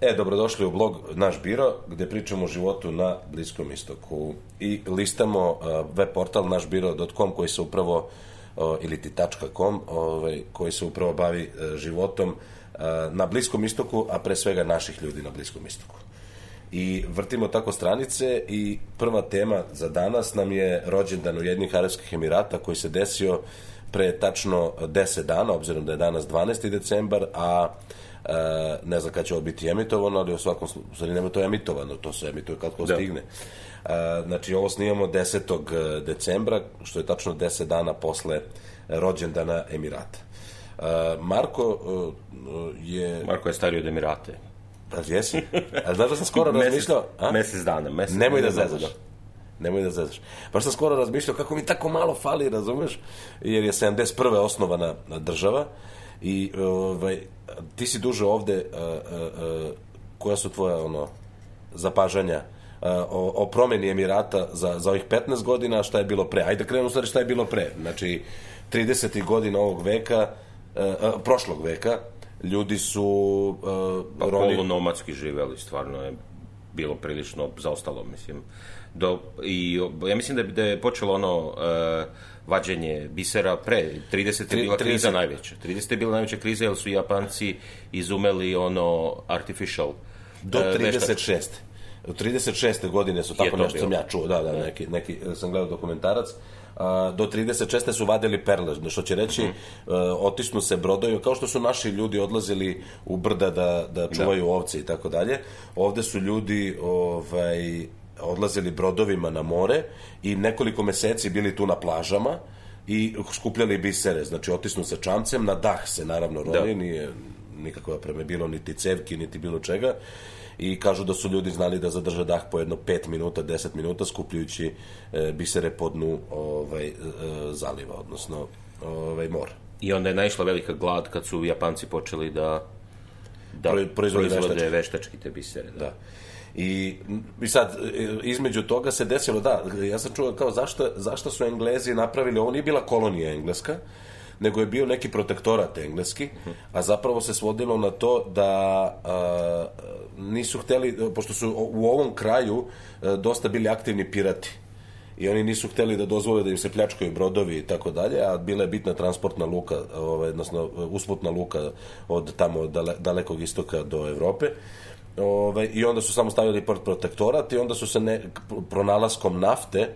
E, dobrodošli u blog Naš biro, gde pričamo o životu na Bliskom istoku i listamo uh, web portal našbiro.com koji se upravo, uh, ili ti.com, ovaj, koji se upravo bavi uh, životom uh, na Bliskom istoku, a pre svega naših ljudi na Bliskom istoku. I vrtimo tako stranice i prva tema za danas nam je rođendan Ujedinjenih Arabskih Emirata koji se desio pre tačno 10 dana, obzirom da je danas 12. decembar, a Uh, ne znam kada će ovo biti emitovano, ali u svakom slučaju nema to emitovano, to se emituje kako da. stigne. Uh, znači, ovo snimamo 10. decembra, što je tačno 10 dana posle rođendana Emirata. Uh, Marko uh, je... Marko je stariji od Emirate. Pa jesi? A znaš da sam skoro razmišljao... A? Mesec dana. Mesec Nemoj da zezaš. Nemoj da zezaš. Baš sam skoro razmišljao kako mi tako malo fali, razumeš? Jer je 71. osnovana država i ovaj, ti si duže ovde, a, a, a, koja su tvoja ono, zapažanja o, o promeni Emirata za, za ovih 15 godina, šta je bilo pre? Ajde da krenemo stvari šta je bilo pre. Znači, 30. godina ovog veka, prošlog veka, ljudi su uh, pa roni... polunomadski živeli, stvarno je bilo prilično zaostalo, mislim. Do, i, ja mislim da, da je počelo ono uh, vađenje bisera pre 30 je bila 30. kriza najveća 30 je bila najveća kriza jer su Japanci izumeli ono artificial do 36 uh, u 36. godine su tako nešto sam ja čuo, da, da, neki, neki, sam gledao dokumentarac, a, do 36. su vadili perle, što će reći, mm. a, otisnu se brodoju, kao što su naši ljudi odlazili u brda da, da čuvaju da. ovce i tako dalje, ovde su ljudi ovaj, odlazili brodovima na more i nekoliko meseci bili tu na plažama i skupljali bisere, znači otisnu se čamcem, na dah se naravno roli, da. nije nikakva preme bilo niti cevki, niti bilo čega i kažu da su ljudi znali da zadrže dah po jedno 5 minuta, 10 minuta skupljujući e, bisere po dnu ovaj, e, zaliva, odnosno ovaj, mora. I onda je naišla velika glad kad su Japanci počeli da da Pro, proizvode veštački. veštački te bisere. Da. da. I, I sad, e, između toga se desilo, da, ja sam čuo kao zašto, zašto su Englezi napravili, ovo nije bila kolonija engleska, nego je bio neki protektorat engleski, a zapravo se svodilo na to da a, nisu hteli, pošto su u ovom kraju a, dosta bili aktivni pirati, i oni nisu hteli da dozvole da im se pljačkaju brodovi i tako dalje, a bila je bitna transportna luka, ovaj, odnosno usputna luka od tamo dale, dalekog istoka do Evrope. Ovaj, I onda su samo stavili protektorat i onda su se ne, pronalaskom nafte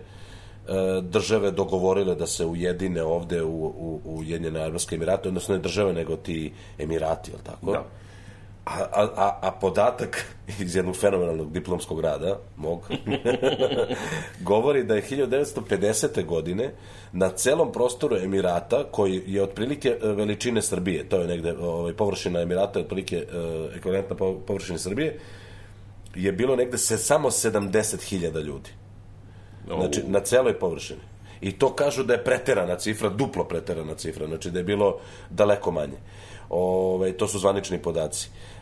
E, države dogovorile da se ujedine ovde u, u, u Ujedinjene Arabske Emirate, odnosno ne države, nego ti Emirati, je tako? Da. A, a, a podatak iz jednog fenomenalnog diplomskog rada, mog, govori da je 1950. godine na celom prostoru Emirata, koji je otprilike e, veličine Srbije, to je negde ovaj, površina Emirata, otprilike uh, ekvivalentna površine Srbije, je bilo negde se samo 70.000 ljudi. Znači, na celoj površini. I to kažu da je preterana cifra, duplo preterana cifra, znači da je bilo daleko manje. Ove, to su zvanični podaci. E,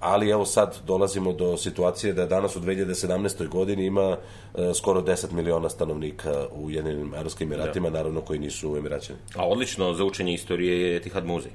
ali evo sad dolazimo do situacije da danas u 2017. godini ima e, skoro 10 miliona stanovnika u Jedinim Arabskim Emiratima, da. naravno koji nisu Emiraćani. A odlično za učenje istorije je Etihad muzej.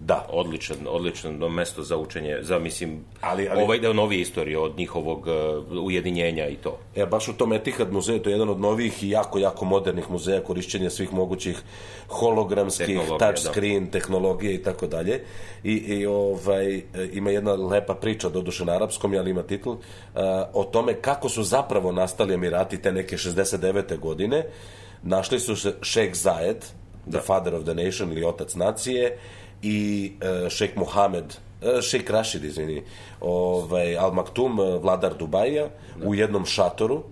Da. Odličan, odlično mesto za učenje, za, mislim, ali, ali, ovaj deo novije istorije od njihovog uh, ujedinjenja i to. Ja, baš u tom Etihad muzeju, to je jedan od novih i jako, jako modernih muzeja, korišćenja svih mogućih hologramskih, touchscreen, da. tehnologije i tako dalje. I, i ovaj, ima jedna lepa priča, doduše na arapskom, ali ima titl, uh, o tome kako su zapravo nastali Emirati te neke 69. godine. Našli su se Sheikh Zayed, the da. father of the nation ili otac nacije, i uh, šejk Mohamed uh, šejk Rašid, izvini, ovaj, Al Maktum, e, vladar Dubaja, da. u jednom šatoru,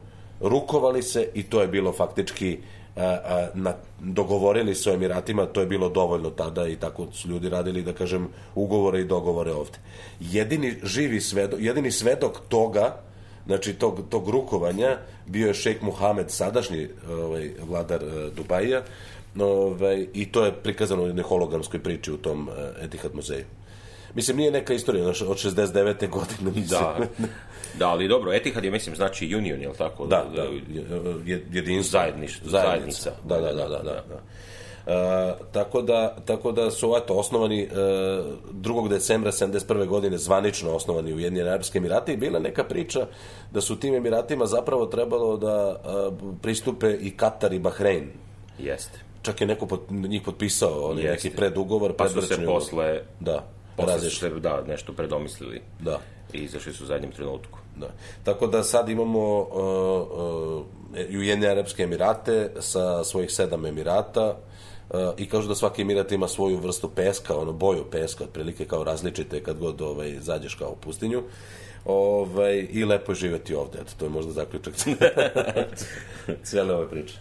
rukovali se i to je bilo faktički a, a, na, dogovorili se o Emiratima, to je bilo dovoljno tada i tako su ljudi radili, da kažem, ugovore i dogovore ovde. Jedini živi svedok, jedini svedok toga, znači tog, tog rukovanja, bio je šejk Muhamed, sadašnji ovaj, vladar Dubaja, Ovaj, I to je prikazano u jednoj hologramskoj priči u tom uh, Etihad muzeju. Mislim, nije neka istorija od 69. godine. Mislim. Da, da, ali dobro, Etihad je, mislim, znači union, je li tako? Da, da, jedinstvo. Zajedništvo, zajednica. Da, da, da, da. da. da. tako, da, tako da su eto, osnovani uh, 2. decembra 71. godine zvanično osnovani u Jedinjene Arabske Emirate i bila neka priča da su tim Emiratima zapravo trebalo da uh, pristupe i Katar i Bahrein. Jeste. Čak je neko pot, njih potpisao onaj neki predugovor. Pa su se posle... Da. Posle su se, da, nešto predomislili. Da. I izašli su u zadnjem trenutku. Da. Tako da sad imamo uh, uh, Ujedinjene Arabske Emirate sa svojih sedam Emirata, Uh, i kažu da svaki emirat ima svoju vrstu peska, ono boju peska, otprilike kao različite kad god ovaj, zađeš kao u pustinju. Ovaj, I lepo je živeti ovde, eto, to je možda zaključak cijele ove priče.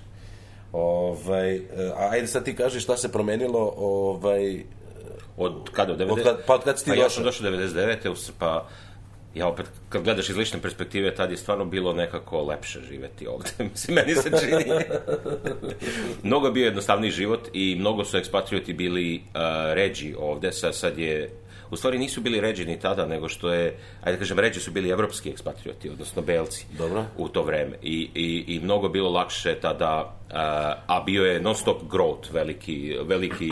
Ovaj, a ajde sad ti kaži šta se promenilo ovaj, od kada? Od 90... Od kad, pa od kad si ti pa došao? ja sam došao 99. pa ja opet, kad gledaš iz lične perspektive, tad je stvarno bilo nekako lepše živeti ovde. Mislim, meni se čini. mnogo je bio jednostavniji život i mnogo su ekspatrioti bili uh, ređi ovde. Sad, sad je u stvari nisu bili ređi ni tada, nego što je, ajde da kažem, ređi su bili evropski ekspatrioti, odnosno belci Dobro. u to vreme. I, i, i mnogo bilo lakše tada, a, a bio je non stop growth, veliki, veliki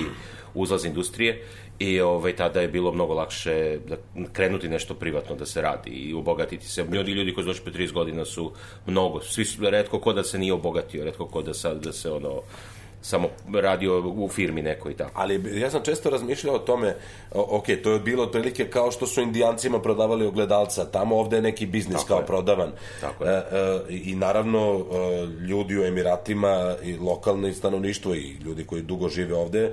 uzlaz industrije i ovaj, tada je bilo mnogo lakše da krenuti nešto privatno da se radi i obogatiti se. Ljudi, ljudi koji su došli pre 30 godina su mnogo, svi su, redko ko da se nije obogatio, redko ko da, sad, da se ono, samo radio u firmi nekoj tako. Ali ja sam često razmišljao o tome, ok, to je bilo otprilike kao što su indijancima prodavali ogledalca, tamo ovde je neki biznis Tako kao je. prodavan. Tako je. E, e, I naravno, e, ljudi u Emiratima i lokalno stanovništvo i ljudi koji dugo žive ovde, e,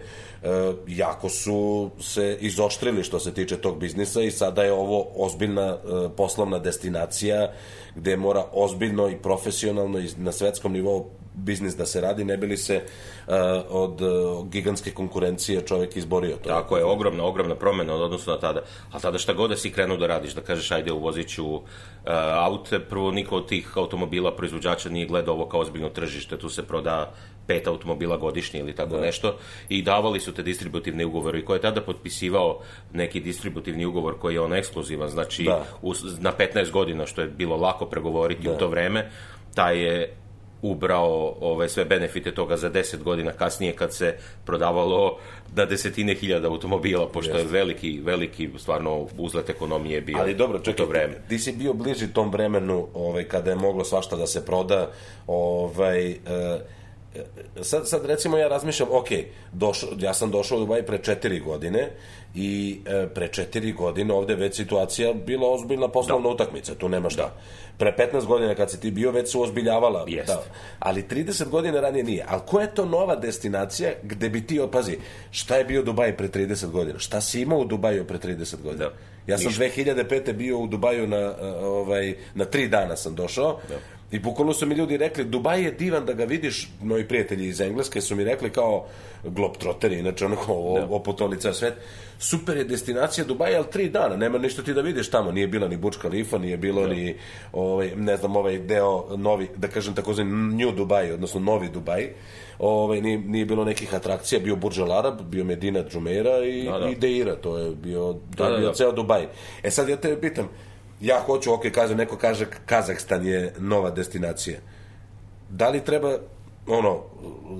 jako su se izoštrili što se tiče tog biznisa i sada je ovo ozbiljna e, poslovna destinacija gde mora ozbiljno i profesionalno i na svetskom nivou biznis da se radi, ne bi li se uh, od uh, gigantske konkurencije čovjek izborio. To Tako je, ogromna, ogromna promena od odnosu na tada. A tada šta god da si krenuo da radiš, da kažeš ajde uvozit ću uh, aute, prvo niko od tih automobila proizvođača nije gledao ovo kao ozbiljno tržište, tu se proda pet automobila godišnje ili tako da. nešto i davali su te distributivne ugovore i ko je tada potpisivao neki distributivni ugovor koji je on ekskluzivan, znači Da. u, na 15 godina što je bilo lako pregovoriti Da. u to vreme, taj je ubrao ove sve benefite toga za 10 godina kasnije kad se prodavalo na desetine hiljada automobila, pošto je veliki, veliki stvarno uzlet ekonomije bio Ali dobro, u to čekaj, vreme. ti si bio bliži tom vremenu ovaj, kada je moglo svašta da se proda. Ovaj, e, e, sad, sad recimo ja razmišljam, ok, došao, ja sam došao u Dubaj pre četiri godine i e, pre četiri godine ovde već situacija bila ozbiljna poslovna utakmica, tu nema šta. Pre 15 godina kad si ti bio već su ozbiljavala. Jeste. Da, ali 30 godina ranije nije. Ali koja je to nova destinacija gde bi ti, pazi, šta je bio Dubaj pre 30 godina? Šta si imao u Dubaju pre 30 godina? Da. Ja sam 2005. bio u Dubaju na, uh, ovaj, na tri dana sam došao Da. I bukvalno su mi ljudi rekli Dubaj je divan da ga vidiš, moji prijatelji iz Engleske su mi rekli kao globtroteri, inače ono kao Da. oputovali ceo svet, super je destinacija Dubaj, ali tri dana, nema ništa ti da vidiš tamo, nije bila ni Burj Khalifa, nije bilo ni, ovaj, ne znam, ovaj deo novi, da kažem takozvani New Dubai, odnosno novi Dubaj, ovaj, nije, nije bilo nekih atrakcija, bio Burj Al Arab, bio Medina Džumeira i, Da, da. i Deira, to je bio, to Da, je da, bio da. ceo Dubaj. E sad ja tebe pitam, ja hoću, ok, kaže, neko kaže Kazahstan je nova destinacija. Da li treba ono,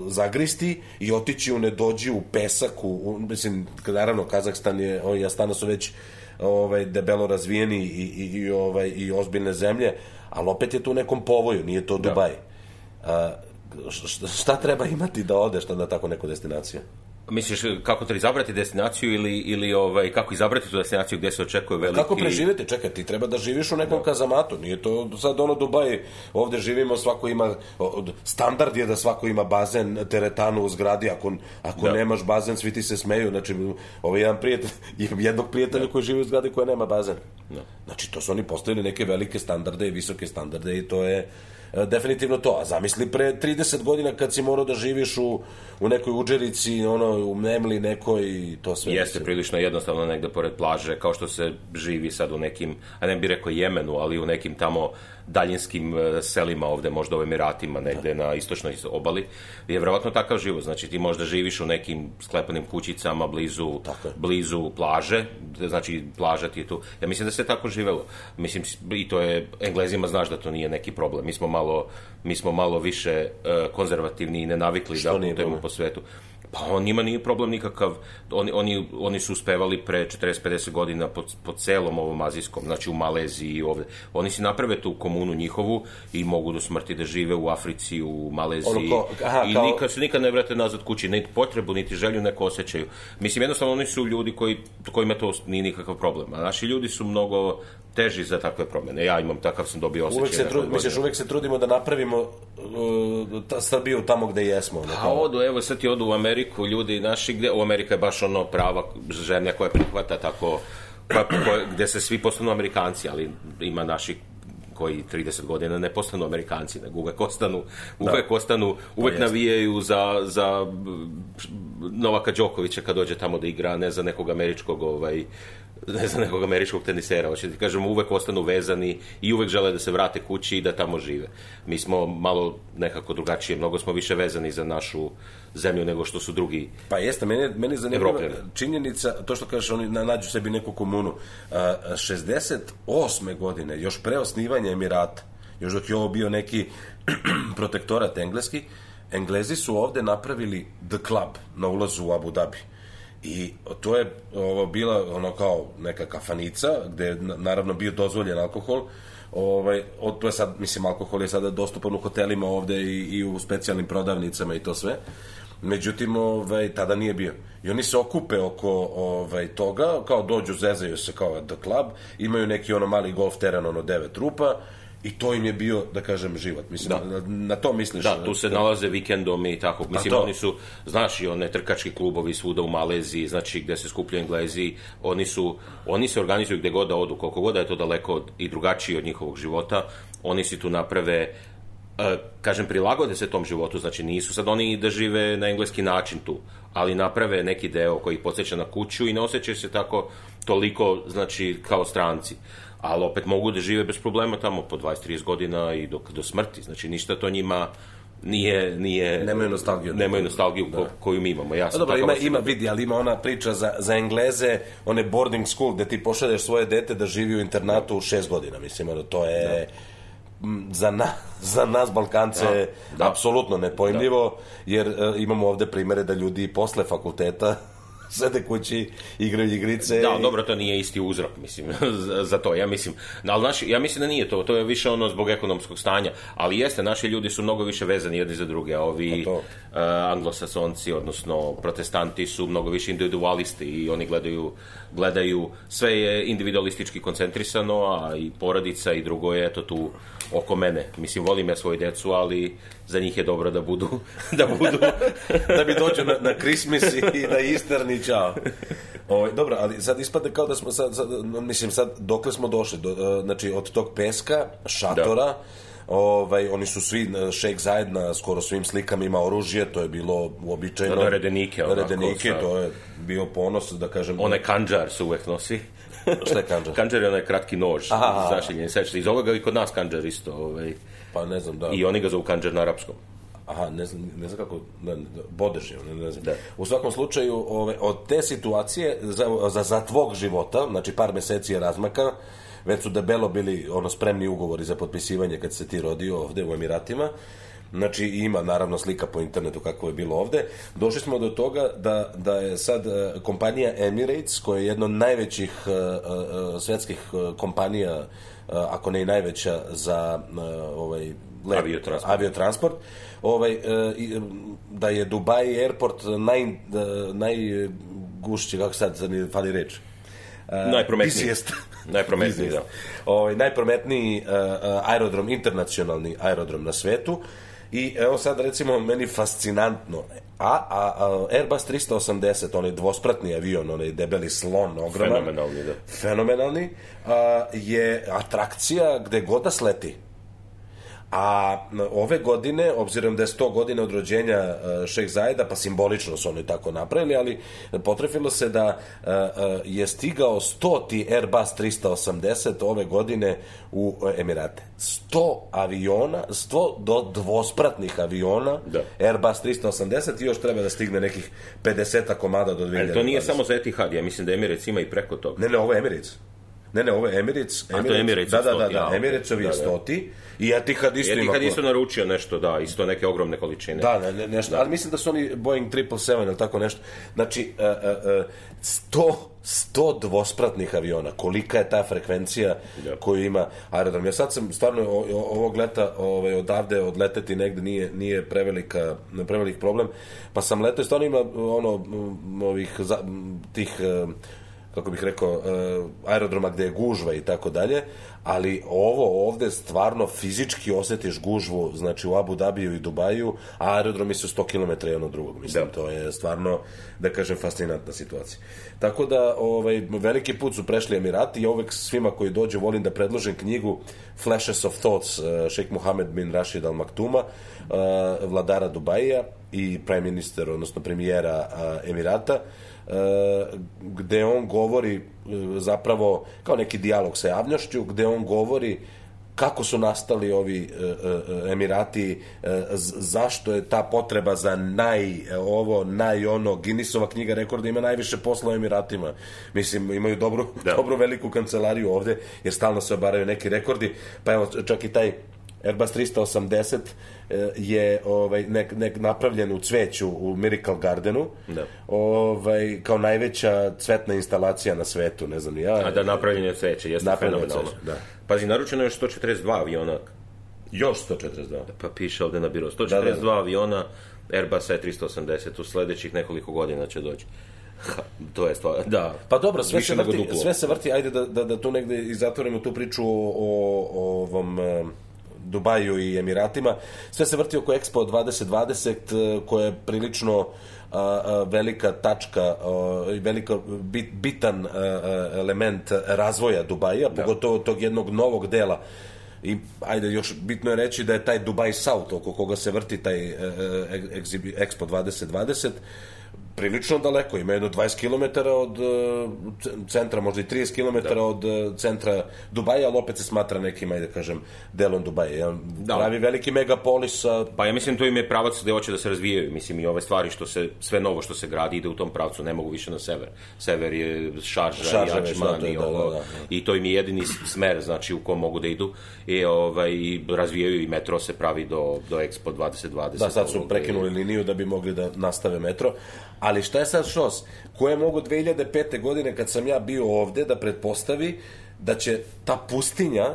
zagristi i otići u nedođi u pesak, u, u, mislim, naravno, Kazahstan je, o, i Astana su već ovaj, debelo razvijeni i, i, i, ovaj, i ozbiljne zemlje, ali opet je tu u nekom povoju, nije to Dubaj. A, šta, šta treba imati da odeš na tako neku destinaciju? Misliš kako treba izabrati destinaciju ili, ili ovaj, kako izabrati tu destinaciju gde se očekuje veliki... Kako preživeti? Čekaj, ti treba da živiš u nekom kazamatu. Nije to sad ono Dubaj, ovde živimo, svako ima, standard je da svako ima bazen, teretanu u zgradi, ako, ako Da. nemaš bazen, svi ti se smeju. Znači, ovaj jedan prijatelj, jednog prijatelja koji živi u zgradi koja nema bazen. Znači, to su oni postavili neke velike standarde i visoke standarde i to je definitivno to. A zamisli pre 30 godina kad si morao da živiš u, u nekoj uđerici, ono, u Memli nekoj i to sve. Jeste mislim. prilično jednostavno negde pored plaže, kao što se živi sad u nekim, a ne bih rekao Jemenu, ali u nekim tamo daljinskim e, selima ovde, možda u Emiratima, negde na istočnoj obali, je verovatno takav život. Znači ti možda živiš u nekim sklepanim kućicama blizu, blizu plaže, znači plaža ti je tu. Ja mislim da se tako živelo. Mislim, i to je, Englezima znaš da to nije neki problem. Mi smo malo, mi smo malo više e, konzervativni i ne navikli Što da putujemo po svetu. Pa on njima nije problem nikakav, oni, oni, oni su uspevali pre 40-50 godina po, po celom ovom azijskom, znači u Maleziji i ovde. Oni si naprave tu komunu njihovu i mogu do smrti da žive u Africi, u Maleziji ono ko, aha, i kao... nikad se nikad ne vrate nazad kući, niti potrebu, niti želju neko osjećaju. Mislim, jednostavno oni su ljudi koji, kojima to nije nikakav problem, a naši ljudi su mnogo teži za takve promene. Ja imam takav sam dobio osjećaj. Uvek se, trud, misliš, uvek se trudimo da napravimo uh, ta, Srbiju tamo gde jesmo. Ono, A odu, evo sad ti odu u Ameriku, ljudi naši, gde, u Amerika je baš ono prava žemlja koja prihvata tako koja, koja, gde se svi postanu Amerikanci, ali ima naših koji 30 godina ne postanu Amerikanci, nego uvek ostanu, uvek da. ostanu, uvek navijaju za, za Novaka Đokovića kad dođe tamo da igra, ne za nekog američkog ovaj, ne znam, nekog američkog tenisera, hoće ti kažem, uvek ostanu vezani i uvek žele da se vrate kući i da tamo žive. Mi smo malo nekako drugačije, mnogo smo više vezani za našu zemlju nego što su drugi Pa jeste, meni, meni zanimljiva činjenica, to što kažeš, oni nađu sebi neku komunu. A, 68. godine, još pre osnivanja Emirata, još dok je ovo bio neki protektorat engleski, Englezi su ovde napravili The Club na ulazu u Abu Dhabi I to je ovo, bila ono kao neka kafanica gde je naravno bio dozvoljen alkohol. Ovaj, od, to je sad, mislim, alkohol je sada dostupan u hotelima ovde i, i u specijalnim prodavnicama i to sve. Međutim, ovaj, tada nije bio. I oni se okupe oko ovaj, toga, kao dođu, zezaju se kao The Club, imaju neki ono mali golf teren, ono devet rupa, I to im je bio, da kažem, život. Mislim, da. na, na to misliš? Da, tu se da. nalaze vikendom i tako. Pa Mislim, oni su, znaš, i one trkački klubovi svuda u Maleziji, znači gde se skupljaju Englezi, oni su, oni se organizuju gde god da odu, koliko god da je to daleko od, i drugačiji od njihovog života, oni si tu naprave Uh, kažem, prilagode se tom životu, znači nisu sad oni da žive na engleski način tu, ali naprave neki deo koji ih podsjeća na kuću i ne osjećaju se tako toliko, znači, kao stranci ali opet mogu da žive bez problema tamo po 20-30 godina i do, do smrti. Znači, ništa to njima nije nije nemaju nostalgiju nemaju nostalgiju da. ko, koju mi imamo ja sam dobro ima ima vidi ali ima ona priča za za Engleze one boarding school gde ti pošalješ svoje dete da živi u internatu 6 godina mislim da to je da. za, na, za nas Balkance da, da. apsolutno nepojmljivo da. jer uh, imamo ovde primere da ljudi posle fakulteta sede kući, igraju igrice. Da, i... dobro, to nije isti uzrok, mislim, za to. Ja mislim, ali naši, ja mislim da nije to, to je više ono zbog ekonomskog stanja, ali jeste, naši ljudi su mnogo više vezani jedni za druge, a ovi uh, anglosasonci, odnosno protestanti su mnogo više individualisti i oni gledaju, gledaju, sve je individualistički koncentrisano, a i porodica i drugo je, eto tu oko mene. Mislim, volim ja svoju decu, ali za njih je dobro da budu da budu da bi dođu na, na Christmas i na Easter ni čao. Ovaj dobro, ali sad ispada kao da smo sad, sad mislim sad dokle smo došli do, e, znači od tog peska, šatora, da. Ovaj, oni su svi, e, Šejk Zajed na skoro svim slikama ima oružje, to je bilo uobičajeno. Da, da, redenike. Redenike, sa... to je bio ponos, da kažem. One kanđar se uvek nosi. Šta je kanđar? kanđar je onaj kratki nož, zašiljen, sečni. Iz ovoga i kod nas kanđar isto. Ovaj. Pa ne znam, da. I oni ga zovu kanđer na arapskom. Aha, ne znam, ne znam kako, ne, bodeš je, ne, ne znam. Da. U svakom slučaju, ove, od te situacije, za, za, za tvog života, znači par meseci je razmaka, već su debelo bili ono spremni ugovori za potpisivanje kad se ti rodio ovde u Emiratima, Znači ima naravno slika po internetu kako je bilo ovde. Došli smo do toga da, da je sad uh, kompanija Emirates, koja je jedna od najvećih uh, uh, svetskih kompanija, uh, ako ne i najveća za uh, ovaj let, aviotransport. aviotransport ovaj, uh, da je Dubai Airport naj, uh, najgušći, kako sad, sad mi fali reč, Uh, najprometniji. najprometniji, da. Ovaj, najprometniji uh, aerodrom, internacionalni aerodrom na svetu. I evo sad recimo meni fascinantno. A, a, a Airbus 380, onaj dvospratni avion, onaj debeli slon, ogroman. Fenomenalni, da. Fenomenalni. A, je atrakcija gde god da sleti. A ove godine, obzirom da je 100 godina od rođenja uh, Šeh Zajeda, pa simbolično su oni tako napravili, ali potrefilo se da uh, uh, je stigao 100. Airbus 380 ove godine u Emirate. 100 aviona, 100 do dvospratnih aviona, da. Airbus 380 i još treba da stigne nekih 50 komada do 2020. Ali to nije samo za Etihad, ja mislim da Emirates ima i preko toga. Ne, ne, ovo je Emirates. Ne, ne, ovo je Emirates. A to je Emirates da, da, da, da, a, Emiratesov je da, da. stoti i Etihad isto ima. Etihad isto naručio nešto, da, isto neke ogromne količine. Da, ne, ne, nešto, ali mislim da su oni Boeing 777 ili tako nešto. Znači, uh, uh, uh, 100, 100 dvospratnih aviona, kolika je ta frekvencija Da. koju ima aerodrom. Ja sad sam stvarno ovog leta ovaj, odavde odleteti negde nije, nije prevelika, prevelik problem, pa sam letao i stvarno ima ono, ovih, za, tih uh, kako bih rekao, uh, aerodroma gde je gužva i tako dalje, ali ovo ovde stvarno fizički osetiš gužvu, znači u Abu Dhabiju i Dubaju, a aerodromi su 100 km jedan od drugog. Mislim, Da. to je stvarno, da kažem, fascinantna situacija. Tako da, ovaj, veliki put su prešli Emirati. I uvek svima koji dođu volim da predložim knjigu Flashes of Thoughts, uh, Sheikh Mohammed bin Rashid Al Maktuma, uh, vladara Dubaija i prime minister, odnosno premijera uh, Emirata, uh, gde on govori uh, zapravo kao neki dijalog sa javnošću, gde on govori kako su nastali ovi uh, uh, Emirati, uh, z- zašto je ta potreba za naj ovo, naj ono, Guinnessova knjiga rekorda ima najviše posla u Emiratima. Mislim, imaju dobru, Da. dobru veliku kancelariju ovde, jer stalno se obaraju neki rekordi, pa evo, čak i taj Airbus 380 e, je ovaj nek, nek napravljen u cveću u Miracle Gardenu. Da. Ovaj kao najveća cvetna instalacija na svetu, ne znam ja. A da napravljen je cveće, jeste fenomenalno. cveće, da. Pazi, naručeno je 142 aviona, još 142. pa piše ovde na biro, 142 Da, da, da. aviona, Airbus E380, u sledećih nekoliko godina će doći. Ha, to je stvar, da. Pa dobro, sve se, vrti, sve se vrti, ajde da, da, da tu negde i zatvorimo tu priču o, o, o ovom e, Dubaju i Emiratima. Sve se vrti oko Expo 2020 e, koja je prilično a, a, velika tačka i velika bit, bitan element razvoja Dubaja, pogotovo tog jednog novog dela. I ajde još bitno je reći da je taj Dubai South oko koga se vrti taj e, e, Expo 2020 prilično daleko, ima jedno 20 km od e, centra, možda i 30 km od e, centra Dubaja, ali opet se smatra nekim, ajde da kažem, delom Dubaja. Jedan Da. pravi veliki megapolis sa Pa ja mislim to im je pravac gde hoće da se razvijaju. Mislim i ove stvari što se, sve novo što se gradi ide u tom pravcu, ne mogu više na sever. Sever je šarža, Šarža i već, Ačman da, je, i da, ovo. da, da. I to im je jedini smer, znači u kom mogu da idu. I ovaj, i razvijaju i metro se pravi do, do Expo 2020. Da, sad su prekinuli liniju da bi mogli da nastave metro. Ali šta je sad šos? Ko je mogo 2005. godine kad sam ja bio ovde da pretpostavi da će ta pustinja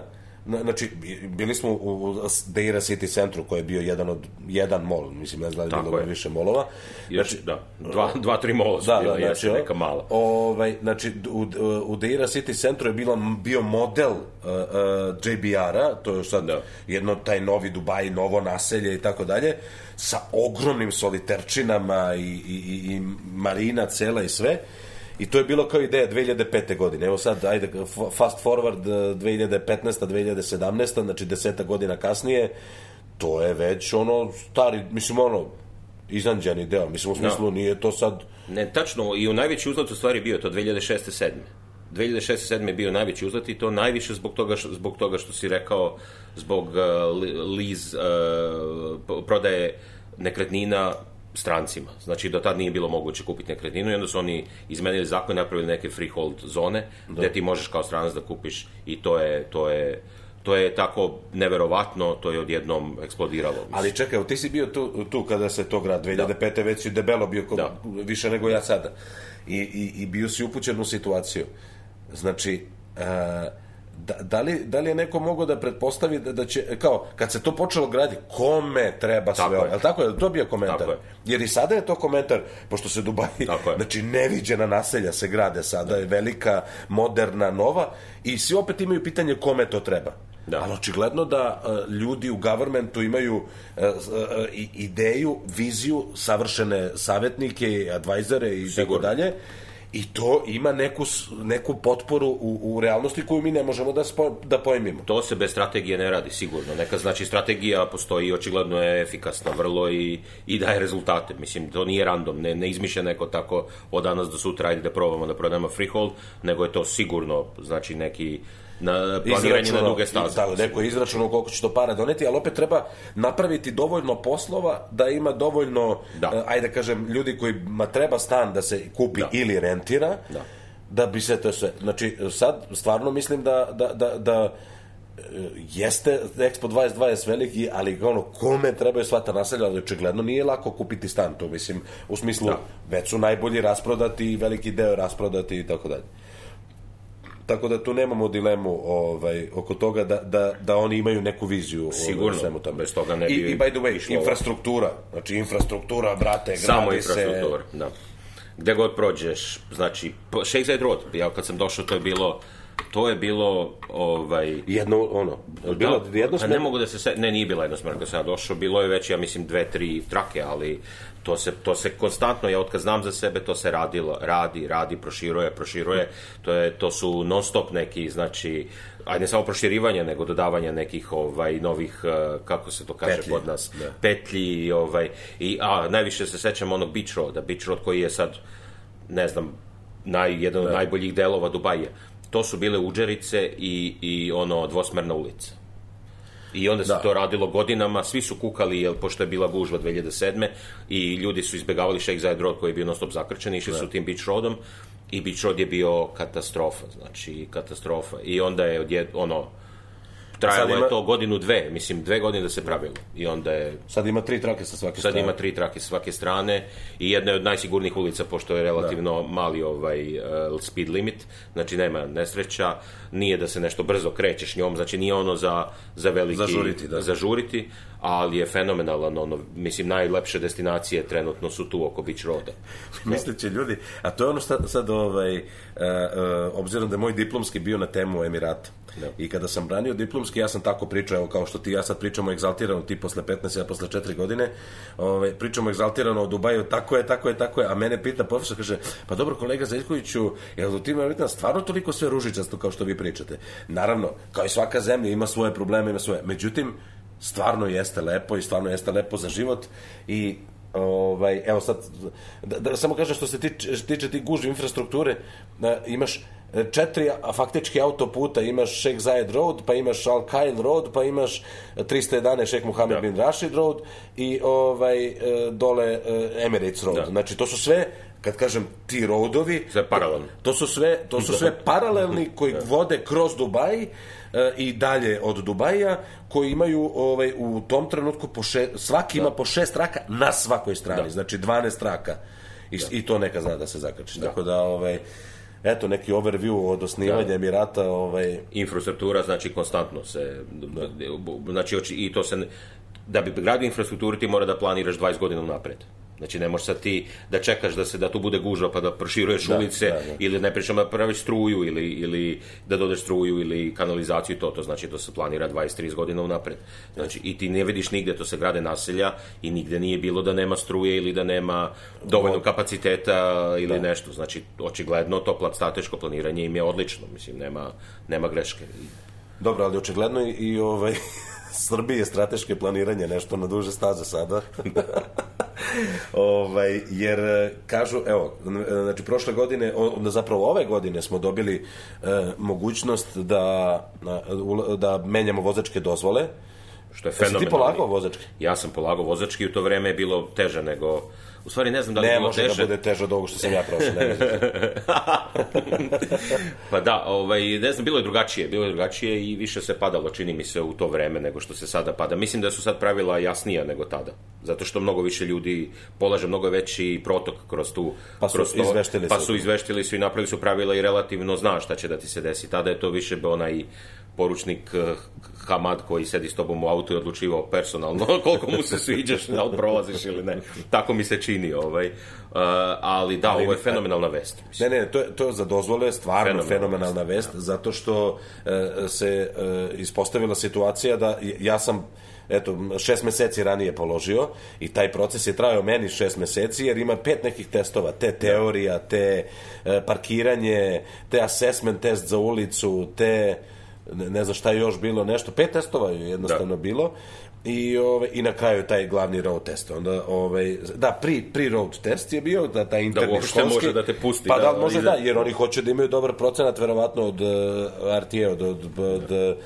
Znači, bi- bili smo u, Deira City centru, koji je bio jedan od jedan mol, mislim, ne znam da je bilo više molova. Još, Znači, da, dva, dva, tri mola su da, bila, da, znači, neka mala. Ovaj, znači, u, u Deira City centru je bila, bio model uh, uh, JBR-a, to je sad Da. jedno taj novi Dubaj, novo naselje i tako dalje, sa ogromnim soliterčinama i, i, i, i marina cela i sve. I to je bilo kao ideja 2005. godine. Evo sad, ajde, fast forward uh, 2015. 2017. Znači deseta godina kasnije, to je već ono stari, mislim ono, izanđeni deo. Mislim, u smislu, nije to sad... Ne, tačno, i u najveći uzlet u stvari bio to 2006. 7. 2006. je bio najveći uzlet i to najviše zbog toga, što, zbog toga što si rekao, zbog uh, li- liz, uh, prodaje nekretnina strancima. Znači, do tad nije bilo moguće kupiti nekretninu i onda su oni izmenili zakon i napravili neke freehold zone gde ti možeš kao stranac da kupiš i to je, to je to je tako neverovatno, to je odjednom eksplodiralo. mislim. Ali čekaj, ti si bio tu, tu kada se to grad 2005. već si debelo bio ko, Da. više nego ja sada. I, i, I bio si upućen u situaciju. Znači, e, da, da, li, da li je neko mogao da pretpostavi da, da će, kao, kad se to počelo graditi, kome treba sve Tako ovo? je. Tako je? To bio komentar. Tako je. Jer i sada je to komentar, pošto se je. znači neviđena naselja se grade sada, je velika, moderna, nova i svi opet imaju pitanje kome to treba. Da. Ali očigledno da e, ljudi u governmentu imaju e, i- ideju, viziju, savršene savjetnike, advajzere i tako dalje. I to ima neku, neku potporu u, u realnosti koju mi ne možemo da, spo, da pojmimo. To se bez strategije ne radi, sigurno. Neka znači strategija postoji očigledno je efikasna vrlo i, i daje rezultate. Mislim, to nije random, ne, ne izmišlja neko tako od danas do sutra, ajde da probamo da prodamo freehold, nego je to sigurno, znači neki na planiranje na duge staze. Da, neko je izračunao koliko će to para doneti, ali opet treba napraviti dovoljno poslova da ima dovoljno, Da. e, ajde da kažem, ljudi kojima treba stan da se kupi Da. ili rentira, Da. da bi se to sve... Znači, sad stvarno mislim da, da, da, da jeste Expo 2020 veliki, ali ono, kome trebaju sva ta naselja, ali očigledno nije lako kupiti stan, to mislim, u smislu, da. već su najbolji rasprodati, veliki deo rasprodati i tako dalje. Tako da tu nemamo dilemu ovaj, oko toga da, da, da oni imaju neku viziju ovaj, Sigurno, svemu tome. bez toga ne bi I, i by the way, išlo. infrastruktura, znači infrastruktura, brate, Samo infrastruktura, se... da. Gde god prođeš, znači, Shakespeare Road, ja kad sam došao, to je bilo to je bilo ovaj jedno ono bilo da, jedno pa ne mogu da se ne nije bila jednosmerna kad sam ja došao bilo je već ja mislim dve tri trake ali to se, to se konstantno, ja otkad znam za sebe, to se radilo, radi, radi, proširuje, proširuje, to, je, to su non stop neki, znači, ajde ne samo proširivanje, nego dodavanje nekih ovaj, novih, eh, kako se to kaže petlji. kod nas, da. petlji, ovaj, i, a najviše se sećam onog Beach Roada, Beach Road koji je sad, ne znam, naj, jedan da. od najboljih delova Dubaja. To su bile uđerice i, i ono dvosmerna ulica. I onda se da. to radilo godinama, svi su kukali, jel, pošto je bila gužva 2007. i ljudi su izbegavali Sheikh Zayed Road koji je bio non stop zakrčen, išli da. su tim Beach Roadom i Beach Road je bio katastrofa, znači katastrofa. I onda je odjed, ono, Trajalo ima... je to godinu, dve, mislim, dve godine da se pravilo. I onda je... Sad ima tri trake sa svake strane. Sad ima tri trake sa svake strane i jedna je od najsigurnijih ulica, pošto je relativno da. mali ovaj uh, speed limit, znači nema nesreća, nije da se nešto brzo krećeš njom, znači nije ono za, za veliki... Zažuriti, da. Zažuriti, ali je fenomenalan, ono, mislim, najlepše destinacije trenutno su tu oko Beach Roada. Misleće ljudi, a to je ono sad, sad ovaj, uh, uh, obzirom da je moj diplomski bio na temu Emirata, Da. I kada sam branio diplomski, ja sam tako pričao, evo kao što ti ja sad pričamo egzaltirano, ti posle 15, ja posle 4 godine, ovaj, pričamo egzaltirano o Dubaju, tako je, tako je, tako je, a mene pita profesor, kaže, pa dobro kolega Zeljkoviću, je li ti ima stvarno toliko sve ružičasto kao što vi pričate? Naravno, kao i svaka zemlja ima svoje probleme, ima svoje. Međutim, stvarno jeste lepo i stvarno jeste lepo za život i ovaj, evo sad, da, da samo kažem što se tiče, tiče ti gužve infrastrukture, da, imaš četiri faktički autoputa, imaš Sheikh Zayed Road, pa imaš Al Khail Road, pa imaš 311 Sheikh Mohammed da. bin Rashid Road i ovaj e, dole e, Emirates Road. Da. Znači to su sve kad kažem ti roadovi, sve paralelni. To su sve to su sve paralelni koji da. vode kroz Dubaj e, i dalje od Dubaja koji imaju ovaj u tom trenutku po še, svaki da. ima po šest traka na svakoj strani, da. znači 12 traka. I, da. I to neka zna da se zakači. Da. Tako da ovaj eto neki overview od osnivanja da. Emirata ovaj infrastruktura znači konstantno se znači i to se da bi gradio infrastrukturu ti mora da planiraš 20 godina unapred. Znači ne možeš sad ti da čekaš da se da tu bude gužva pa da proširuješ da, ulice da, da. ili ne pričam da praviš struju ili, ili da dodeš struju ili kanalizaciju i to, to znači to se planira 20-30 godina unapred. Znači i ti ne vidiš nigde, to se grade naselja i nigde nije bilo da nema struje ili da nema dovoljno kapaciteta ili da. nešto. Znači očigledno to strateško planiranje im je odlično, mislim nema, nema greške. Dobro, ali očigledno i, i ovaj Srbije strateške planiranje nešto na duže staze sada. ovaj, jer e, kažu, evo, znači prošle godine, zapravo ove godine smo dobili e, mogućnost da, da menjamo vozačke dozvole. Što je fenomenalno. ti polagao vozački? Ja sam polagao vozački u to vreme je bilo teže nego U stvari ne znam da li ne, je bilo teže. Ne može da bude teže od ovoga što sam ja prošao. Ne pa da, ovaj, ne znam, bilo je drugačije. Bilo je drugačije i više se padalo, čini mi se, u to vreme nego što se sada pada. Mislim da su sad pravila jasnija nego tada. Zato što mnogo više ljudi polaže mnogo veći protok kroz tu... Pa su kroz to, izveštili Pa su izveštili su i napravili su pravila i relativno zna šta će da ti se desi. Tada je to više onaj poručnik eh, Hamad koji sedi s tobom u autu i odlučivao personalno koliko mu se sviđaš, da li prolaziš ili ne. Tako mi se čini. Ovaj. Uh, ali da, ali, ovo je fenomenalna vest. Mislim. Ne, ne, to je, to je za dozvole stvarno fenomenalna, fenomenalna vest, da. zato što uh, se uh, ispostavila situacija da ja sam eto, šest meseci ranije položio i taj proces je trajao meni šest meseci jer ima pet nekih testova, te teorija, te e, parkiranje, te assessment test za ulicu, te ne, ne znam šta je još bilo, nešto, pet testova je jednostavno da. bilo. I ove, i na kraju taj glavni road test. Onda ovaj da pri pri road test je bio da taj interni da školski može da te pusti pa da, da može da jer oni hoće da imaju dobar procenat verovatno od uh, RTA od, od, od, od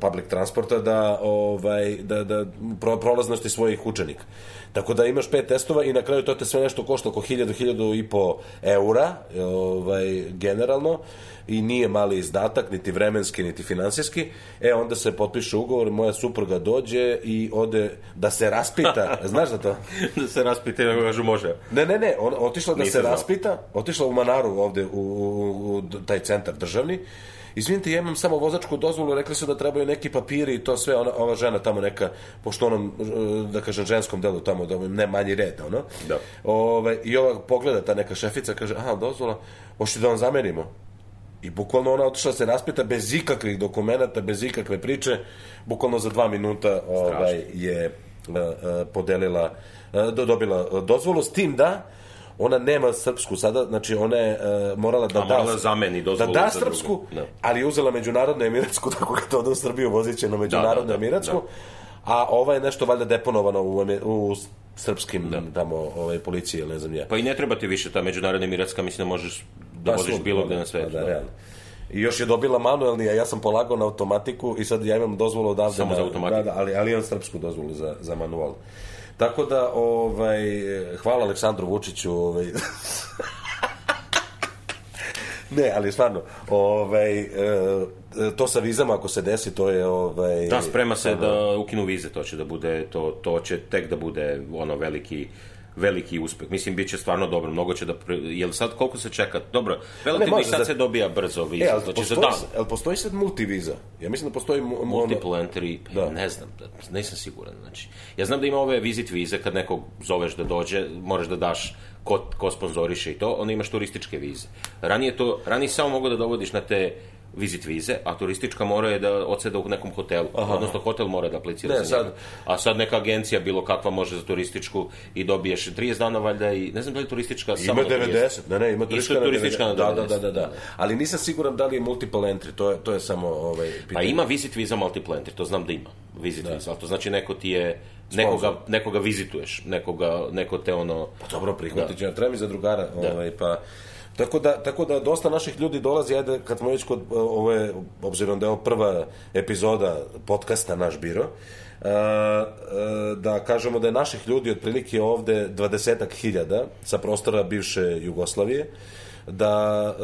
public transporta da, ovaj, da, da pro, prolaznosti svojih učenika. Tako da imaš pet testova i na kraju to te sve nešto košta oko 1000, 1000 i po eura, ovaj, generalno, i nije mali izdatak, niti vremenski, niti finansijski, e onda se potpiše ugovor, moja supruga dođe i ode da se raspita, znaš za to? da se raspita i da kažu može. Ne, ne, ne, on, otišla da Nisam se znao. raspita, otišla u Manaru ovde, u, u, u taj centar državni, izvinite, ja imam samo vozačku dozvolu, rekli su da trebaju neki papiri i to sve, ona, ova žena tamo neka, pošto onom, da kažem, ženskom delu tamo, da ne manji red, ono. Da. Ove, I ova pogleda ta neka šefica, kaže, aha, dozvola, hoćete da vam zamenimo? I bukvalno ona otišla se raspita bez ikakvih dokumenata, bez ikakve priče, bukvalno za dva minuta ovaj, je uh, podelila, uh, dobila dozvolu, s tim da ona nema srpsku sada, znači ona je uh, morala da A, da, morala zameni da da srpsku, da. ali je uzela međunarodnu emiratsku, tako kad to u Srbiju voziće na međunarodnu da, da, da, emiratsku, da. a ova je nešto valjda deponovano u, u srpskim da. tamo ovaj, policije ili ne znam ja. Pa i ne treba ti više ta međunarodna emiratska, mislim da možeš da pa, voziš bilo gde na svetu. Da, da, realno. I još je dobila manuelni, a ja sam polagao na automatiku i sad ja imam dozvolu odavde. Samo na, za automatiku? Da, da, ali, ali imam srpsku dozvolu za, za manual. Tako da, ovaj, hvala Aleksandru Vučiću, ovaj, Ne, ali stvarno, ovaj, e, to sa vizama ako se desi, to je ovaj Da, sprema se da ukinu vize, to će da bude to to će tek da bude ono veliki veliki uspeh. Mislim, bit će stvarno dobro, mnogo će da... Pre... Jel sad koliko se čeka? Dobro, relativno i sad da... se dobija brzo viza, e, ali znači postoji, za dan. Ali postoji sad multiviza? Ja mislim da postoji... Multiple entry, pa da. ne znam, da, nisam siguran. Znači, ja znam da ima ove visit vize, kad nekog zoveš da dođe, moraš da daš ko, ko sponzoriše i to, onda imaš turističke vize. Ranije to, ranije samo mogu da dovodiš na te vizit vize, a turistička mora je da odseda u nekom hotelu, Aha. odnosno hotel mora da aplicira ne, za njega. Sad... A sad neka agencija bilo kakva može za turističku i dobiješ 30 dana valjda i ne znam da li turistička ima samo 90, ne ne, ima turistička, turistička na 90. Da, da, da, da, da. Ali nisam siguran da li je multiple entry, to je, to je samo ovaj, pitanje. Pa ima visit viza multiple entry, to znam da ima. Visit da. viza, ali to znači neko ti je nekoga, nekoga vizituješ, nekoga, neko te ono... Pa dobro, prihvatit da. treba mi za drugara, da. ovaj, pa Tako da, tako da dosta naših ljudi dolazi, ajde, kad smo već kod ove, obzirom da je ovo prva epizoda podcasta Naš biro, uh, uh, da kažemo da je naših ljudi otprilike ovde dvadesetak hiljada sa prostora bivše Jugoslavije, da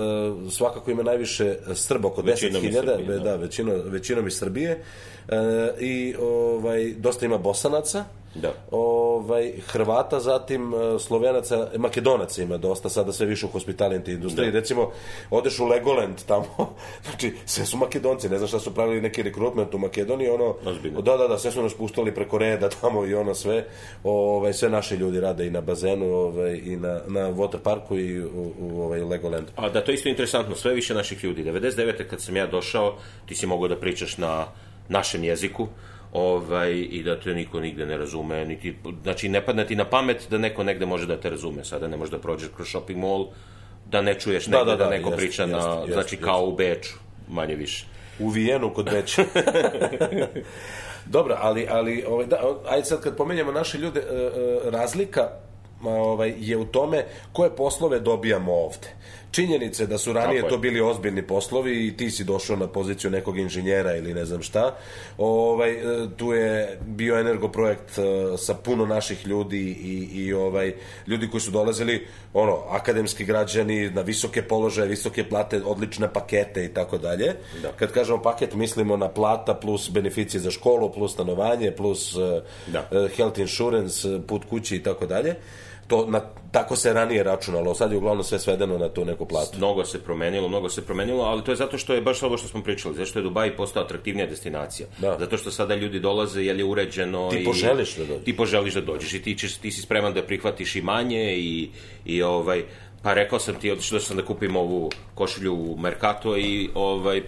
svakako ima najviše Srba oko 10.000, da, da većino, većinom iz Srbije, e, i ovaj, dosta ima bosanaca, da. ovaj, Hrvata, zatim e, Slovenaca, Makedonaca ima dosta, sada sve više u hospitalenti industriji. Da. Recimo, odeš u Legoland tamo, znači, sve su Makedonci, ne znam šta su pravili neki rekrutment u Makedoniji, ono, Ozbiljno. da, da, da, sve su nas puštali preko reda tamo i ono sve, ovaj, sve naši ljudi rade i na bazenu, ovaj, i na, na water parku i u, u ovaj, Legoland. A da, to je isto interesantno, sve više naših ljudi. 99. kad sam ja došao, ti si mogao da pričaš na našem jeziku, ovaj, i da te niko nigde ne razume, niti, znači ne padne ti na pamet da neko negde može da te razume, sada ne možeš da prođeš kroz shopping mall, da ne čuješ da, negde da, da, da neko jest, priča jest, na, jest, znači jest. kao u Beču, manje više. U Vijenu kod Beča. Dobro, ali, ali ovaj, da, ajde sad kad pomenjamo naše ljude, e, e, razlika ovaj, je u tome koje poslove dobijamo ovde. Činjenice da su ranije to bili ozbiljni poslovi i ti si došao na poziciju nekog inženjera ili ne znam šta. Ovaj, e, tu je bio energoprojekt e, sa puno naših ljudi i, i ovaj, ljudi koji su dolazili ono, akademski građani na visoke položaje, visoke plate, odlične pakete i tako dalje. Da. Kad kažemo paket, mislimo na plata plus beneficije za školu, plus stanovanje, plus e, da. health insurance, put kući i tako dalje to na, tako se ranije računalo, sad je uglavnom sve svedeno na tu neku platu. Mnogo se promenilo, mnogo se promenilo, ali to je zato što je baš ovo što smo pričali, zato što je Dubai postao atraktivnija destinacija. Da. Zato što sada ljudi dolaze, jer je uređeno ti i poželiš da dođeš. Ti poželiš da dođeš i ti, ćeš, ti si spreman da prihvatiš i manje i, i ovaj pa rekao sam ti, otišao sam da kupim ovu košulju u Mercato i ovaj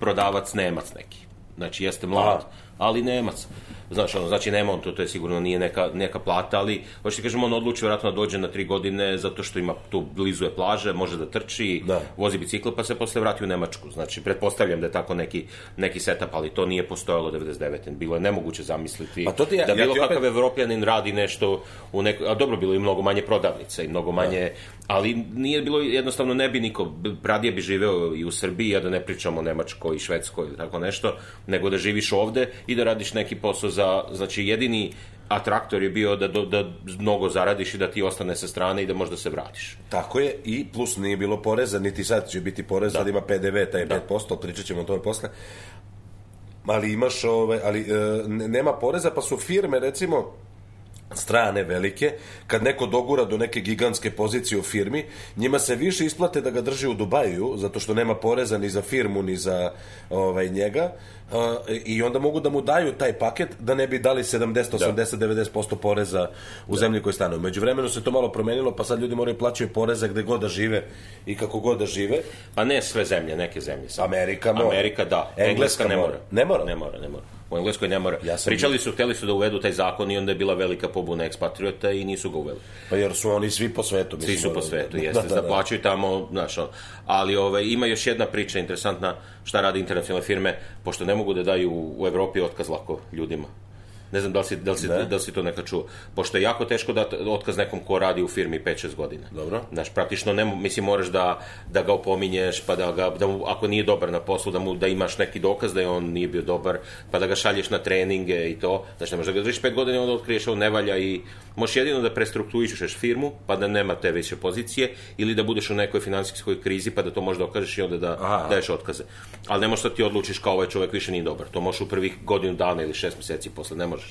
prodavac Nemac neki. Znači, jeste mlad, ali Nemac. Znaš, ono, znači nema on to, to je sigurno nije neka, neka plata, ali hoće ti kažem, on odluči vjerojatno da dođe na tri godine zato što ima tu blizu je plaže, može da trči, Da. vozi bicikl pa se posle vrati u Nemačku. Znači, pretpostavljam da je tako neki, neki setup, ali to nije postojalo 99. Bilo je nemoguće zamisliti Pa to ti ja- da ja bilo ti opet- kakav evropljanin radi nešto u neko, a dobro, bilo je i mnogo manje prodavnica i mnogo manje, ali nije bilo jednostavno ne bi niko, radije bi živeo i u Srbiji, a da ne pričamo o Nemačkoj i Švedskoj ili tako nešto, nego da živiš ovde i da radiš neki posao za, znači jedini atraktor je bio da, da mnogo zaradiš i da ti ostane sa strane i da možda se vratiš. Tako je, i plus nije bilo poreza, niti sad će biti porez, sad ima PDV, taj 5%, pričat ćemo o tome posle. Ali imaš, ovaj, ali e, ne- nema poreza, pa su firme, recimo, strane velike, kad neko dogura do neke gigantske pozicije u firmi, njima se više isplate da ga drži u Dubaju, zato što nema poreza ni za firmu, ni za ovaj, njega, i onda mogu da mu daju taj paket da ne bi dali 70, 80, 90% poreza u zemlji koji stanuju. Među vremenu se to malo promenilo, pa sad ljudi moraju plaćaju poreza gde god da žive i kako god da žive. Pa ne sve zemlje, neke zemlje. Samo. Amerika mora. Amerika da. Engleska Engleska ne mora. Ne mora? Ne mora, ne mora. U Engleskoj ne mora. Ja sam- Pričali su, hteli su da uvedu taj zakon i onda je bila velika pobuna ekspatriota i nisu ga uveli. Pa jer su oni svi po svetu. Svi mislim, su po ono, svetu, da, jeste, da, da, da. plaćaju tamo, znaš, ono. ali ovaj, ima još jedna priča interesantna šta rade internacionalne firme, pošto ne mogu da daju u, u Evropi otkaz lako ljudima. Ne znam da li si, da li si, Ne. da li si to nekad čuo. Pošto je jako teško dati otkaz nekom ko radi u firmi 5-6 godina. Dobro. Znaš, praktično, ne, mislim, moraš da, da ga opominješ, pa da ga, da mu, ako nije dobar na poslu, da, mu, da imaš neki dokaz da je on nije bio dobar, pa da ga šalješ na treninge i to. Znači, ne možeš da ga držiš 5 godina i onda otkriješ on ne valja i možeš jedino da prestrukturišeš firmu, pa da nema te više pozicije, ili da budeš u nekoj finansijskoj krizi, pa da to možda okažeš i onda da Aha. daješ otkaze. Ali ne možeš da ti odlučiš kao ovaj čovjek više nije dobar. To možeš u prvih godinu dana ili šest mjeseci posle, ne možeš.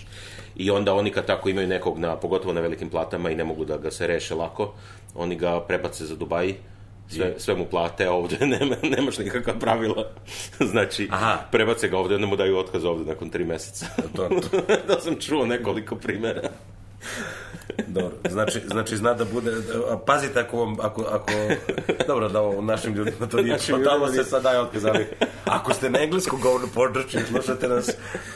I onda oni kad tako imaju nekog, na, pogotovo na velikim platama i ne mogu da ga se reše lako, oni ga prebace za Dubaji, sve, sve mu plate, a ovdje nema, nemaš nikakva pravila. znači, Aha. prebace ga ovdje, onda mu daju otkaz ovdje nakon tri mjeseca. To, to, da sam čuo nekoliko primjera. Dobro. Znači, znači zna da bude... a, Pazite ako vam... Ako, ako, dobro, da ovo našim ljudima to nije... Pa tamo se sad daje otkaz, ali ako ste na engleskom govornom području slušate nas,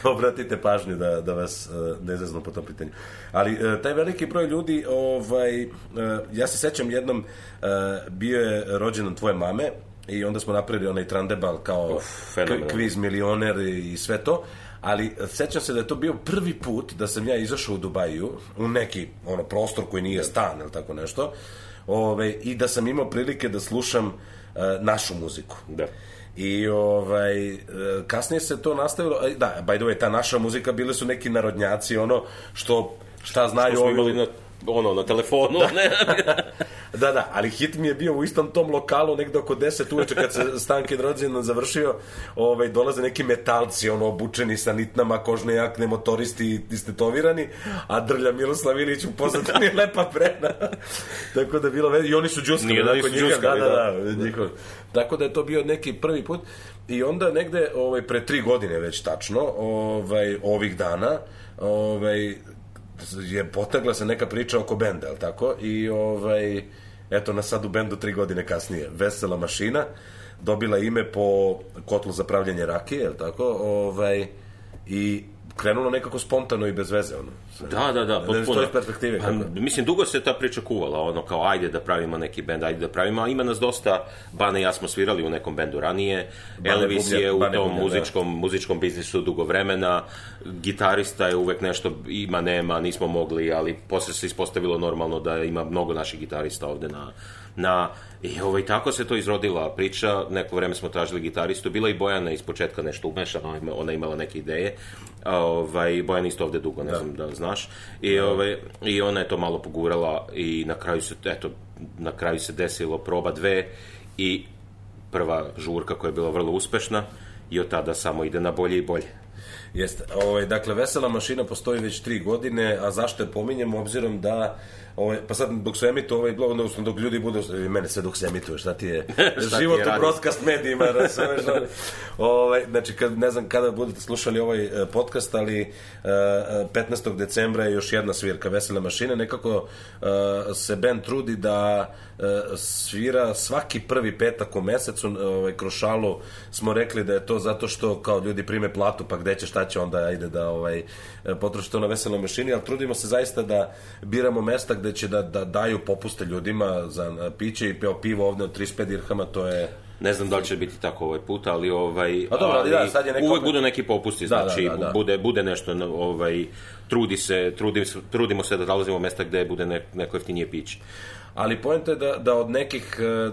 obratite pažnju da, da vas uh, ne zaznu po tom pitanju. Ali uh, taj veliki broj ljudi, ovaj, uh, ja se sećam jednom, bio je rođendan tvoje mame, i onda smo napravili onaj trandebal kao Uf, kviz milioner i sve to, ali e, sećam se da je to bio prvi put da sam ja izašao u Dubaju, u neki ono prostor koji nije stan ili tako nešto, ove, i da sam imao prilike da slušam e, našu muziku. Da. I ovaj, e, kasnije se to nastavilo, da, by the way, ta naša muzika bili su neki narodnjaci, ono što šta znaju smo ovi- imali na, ono, na telefonu, ne? da, da, ali hit mi je bio u istom tom lokalu negde oko 10 uveče kad se Stankin rođendan završio, ovaj, dolaze neki metalci, ono, obučeni sa nitnama, kožne jakne, motoristi istetovirani, a Drlja Miloslav Ilić u pozadini je lepa prena. Tako da bilo, i oni su džuskali, Nije da nisu njega, džuskali, da, da, da, njihov. Tako da je to bio neki prvi put. I onda negde, ovaj, pre tri godine već tačno, ovaj, ovih dana, ovaj, je potegla se neka priča oko benda, je tako? I ovaj, eto nas sad u bendu tri godine kasnije. Vesela mašina, dobila ime po kotlu za pravljanje rakije, je tako? Ovaj, I krenulo nekako spontano i bez veze, ono. Da, da, da, Ne, potpuno. To iz perspektive. Pa, mislim, dugo se ta priča kuvala, ono, kao, ajde da pravimo neki bend, ajde da pravimo, a ima nas dosta, Bane i ja smo svirali u nekom bendu ranije, Bane Elvis Bublja- je u Bane tom Bublja, da. muzičkom, muzičkom biznisu dugo vremena, gitarista je uvek nešto, ima, nema, nismo mogli, ali posle se ispostavilo normalno da ima mnogo naših gitarista ovde na, na i ovaj, tako se to izrodila priča, neko vreme smo tražili gitaristu, bila i Bojana iz početka nešto umešana, ona imala neke ideje, a, ovaj, Bojan isto ovde dugo, ne znam da znaš, i, ovaj, i ona je to malo pogurala i na kraju se, eto, na kraju se desilo proba dve i prva žurka koja je bila vrlo uspešna i od tada samo ide na bolje i bolje. Jeste. Ovaj, dakle, Vesela mašina postoji već tri godine, a zašto je pominjem, obzirom da Ovaj, pa sad, dok se emituje ovaj blog, odnosno dok ljudi budu, mene sve dok se emituje, šta ti je, Šta ti život je u broadcast medijima, razumeš, ovaj, znači, kad, ne znam kada budete slušali ovaj e, podcast, ali e, e, 15. decembra je još jedna svirka Vesele mašine, nekako e, se band trudi da e, svira svaki prvi petak u mesecu, ovaj, kroz šalu smo rekli da je to zato što kao ljudi prime platu, pa gde gde će, šta će, onda ajde da ovaj, potroši to na veseloj mašini, ali trudimo se zaista da biramo mesta gde će da, da daju popuste ljudima za piće i pivo ovde od 35 dirhama, to je ne znam da li će biti tako ovaj put, ali ovaj A dobro, ali, da, sad je neka... uvek budu neki popusti, da, znači da, da, da. bude bude nešto ovaj trudi se, trudi, trudimo se da dolazimo u mesta gde bude ne, neko jeftinije piće. Ali poenta je da, da od nekih, eh,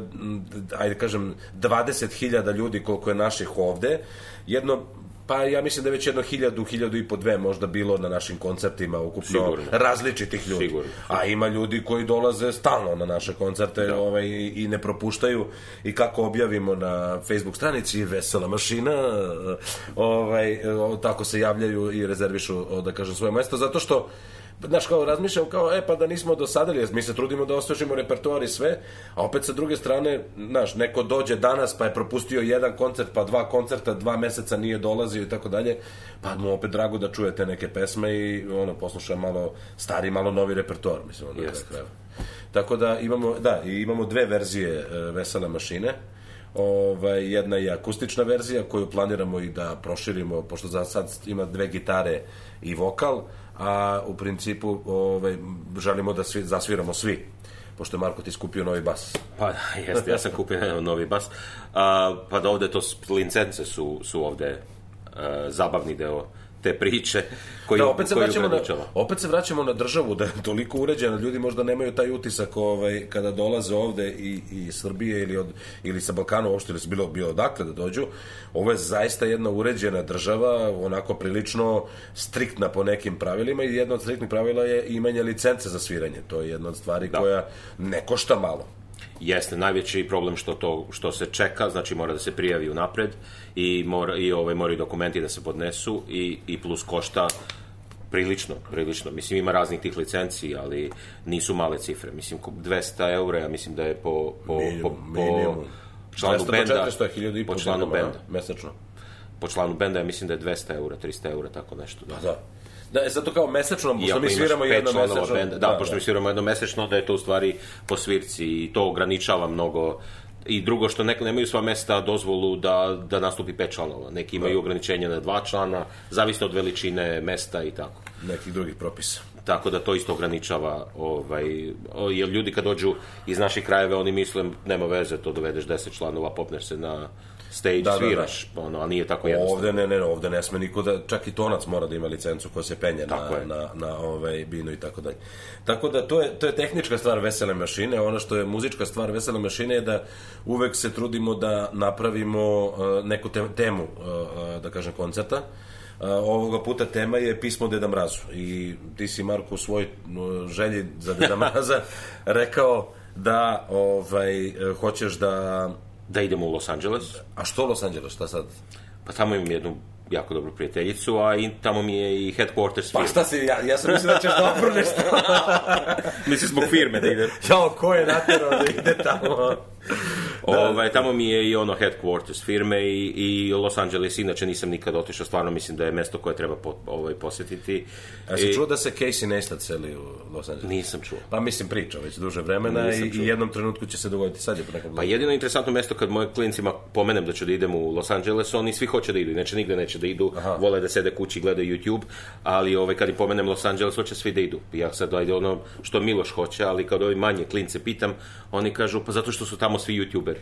ajde kažem, 20.000 ljudi koliko je naših ovde, jedno Pa ja mislim da je već jedno hiljadu, hiljadu i po dve možda bilo na našim koncertima ukupno Sigurno. različitih ljudi. Sigurno. A ima ljudi koji dolaze stalno na naše koncerte da. ovaj, i ne propuštaju i kako objavimo na Facebook stranici Vesela mašina ovaj, tako se javljaju i rezervišu da kažem svoje mesto zato što znaš, kao razmišljam kao, e, pa da nismo dosadili, mi se trudimo da osvežimo repertoar i sve, a opet sa druge strane, znaš, neko dođe danas pa je propustio jedan koncert, pa dva koncerta, dva meseca nije dolazio i tako dalje, pa mu opet drago da čuje te neke pesme i ono, posluša malo stari, malo novi repertoar, mislim, ono, yes. kraju. Tako da imamo, da, i imamo dve verzije uh, Vesela mašine, ovaj, jedna je akustična verzija koju planiramo i da proširimo, pošto za sad ima dve gitare i vokal, a u principu ovaj, želimo da svi, zasviramo svi pošto je Marko ti skupio novi bas. Pa, jeste, ja sam kupio novi bas. A, pa da ovde to lincence su, su ovde a, zabavni deo te priče koji da, opet se vraćamo na, opet se vraćamo na državu da je toliko uređena ljudi možda nemaju taj utisak ovaj kada dolaze ovde i i Srbije ili od ili sa Balkana uopšte ili su bilo bilo odakle da dođu. Ovo je zaista jedna uređena država onako prilično striktna po nekim pravilima i jedno od striktnih pravila je imanje licence za sviranje. To je jedna od stvari da. koja ne košta malo jeste najveći problem što to što se čeka, znači mora da se prijavi unapred i mora i ovaj moraju dokumenti da se podnesu i i plus košta prilično, prilično. Mislim, ima raznih tih licenci, ali nisu male cifre. Mislim, 200 eura, ja mislim da je po, po, minimum, po, po minimum. članu benda. 400, po članu benda. Mesečno. Po članu benda, ja mislim da je 200 eura, 300 eura, tako nešto. Da, da. Da, je zato kao mesečno, pošto mi sviramo jedno mesečno. Benda, da, da, pošto da. mi sviramo jedno mesečno, da je to u stvari po svirci i to ograničava mnogo i drugo što neko nemaju sva mesta dozvolu da, da nastupi pet članova. Neki imaju da. ograničenje na dva člana, zavisno od veličine mesta i tako. Nekih drugih propisa. Tako da to isto ograničava, ovaj, jer ljudi kad dođu iz naših krajeva, oni misle, nema veze, to dovedeš 10 članova, popneš se na stage, da, sviraš, da, da. ono, a nije tako jednostavno. Ovde ne, ne, ovde ne sme niko da, čak i tonac mora da ima licencu ko se penje tako na, je. na, na ovaj, binu i tako dalje. Tako da to je, to je tehnička stvar vesele mašine, ono što je muzička stvar vesele mašine je da uvek se trudimo da napravimo uh, neku te, temu, uh, da kažem, koncerta, Uh, ovoga puta tema je pismo Deda Mrazu i ti si Marko u svoj uh, želji za Deda Mraza rekao da ovaj hoćeš da da idemo u Los Angeles. A što Los Angeles, šta sad? Pa tamo imam jednu jako dobru prijateljicu, a i tamo mi je i headquarters Pa šta si, ja, ja sam mislio da ćeš dobro nešto. Misliš zbog firme da ide. Jao, ko je naterao da ide tamo? Da, ovaj, tamo mi je i ono headquarters firme i, i Los Angeles, inače nisam nikad otišao, stvarno mislim da je mesto koje treba po, ovaj, posjetiti. A si I, čuo da se Casey Neistat celi u Los Angeles? Nisam čuo. Pa mislim priča već duže vremena i, i jednom trenutku će se dogoditi sad je po nekom Pa jedino interesantno mesto kad moje klincima pomenem da ću da idem u Los Angeles, oni svi hoće da idu, inače nigde neće da idu, Aha. vole da sede kući i gledaju YouTube, ali ovaj, kad im pomenem Los Angeles, hoće svi da idu. Ja sad ajde ono što Miloš hoće, ali kad ovi manje klince pitam, oni kažu pa zato što su tamo svi YouTuberi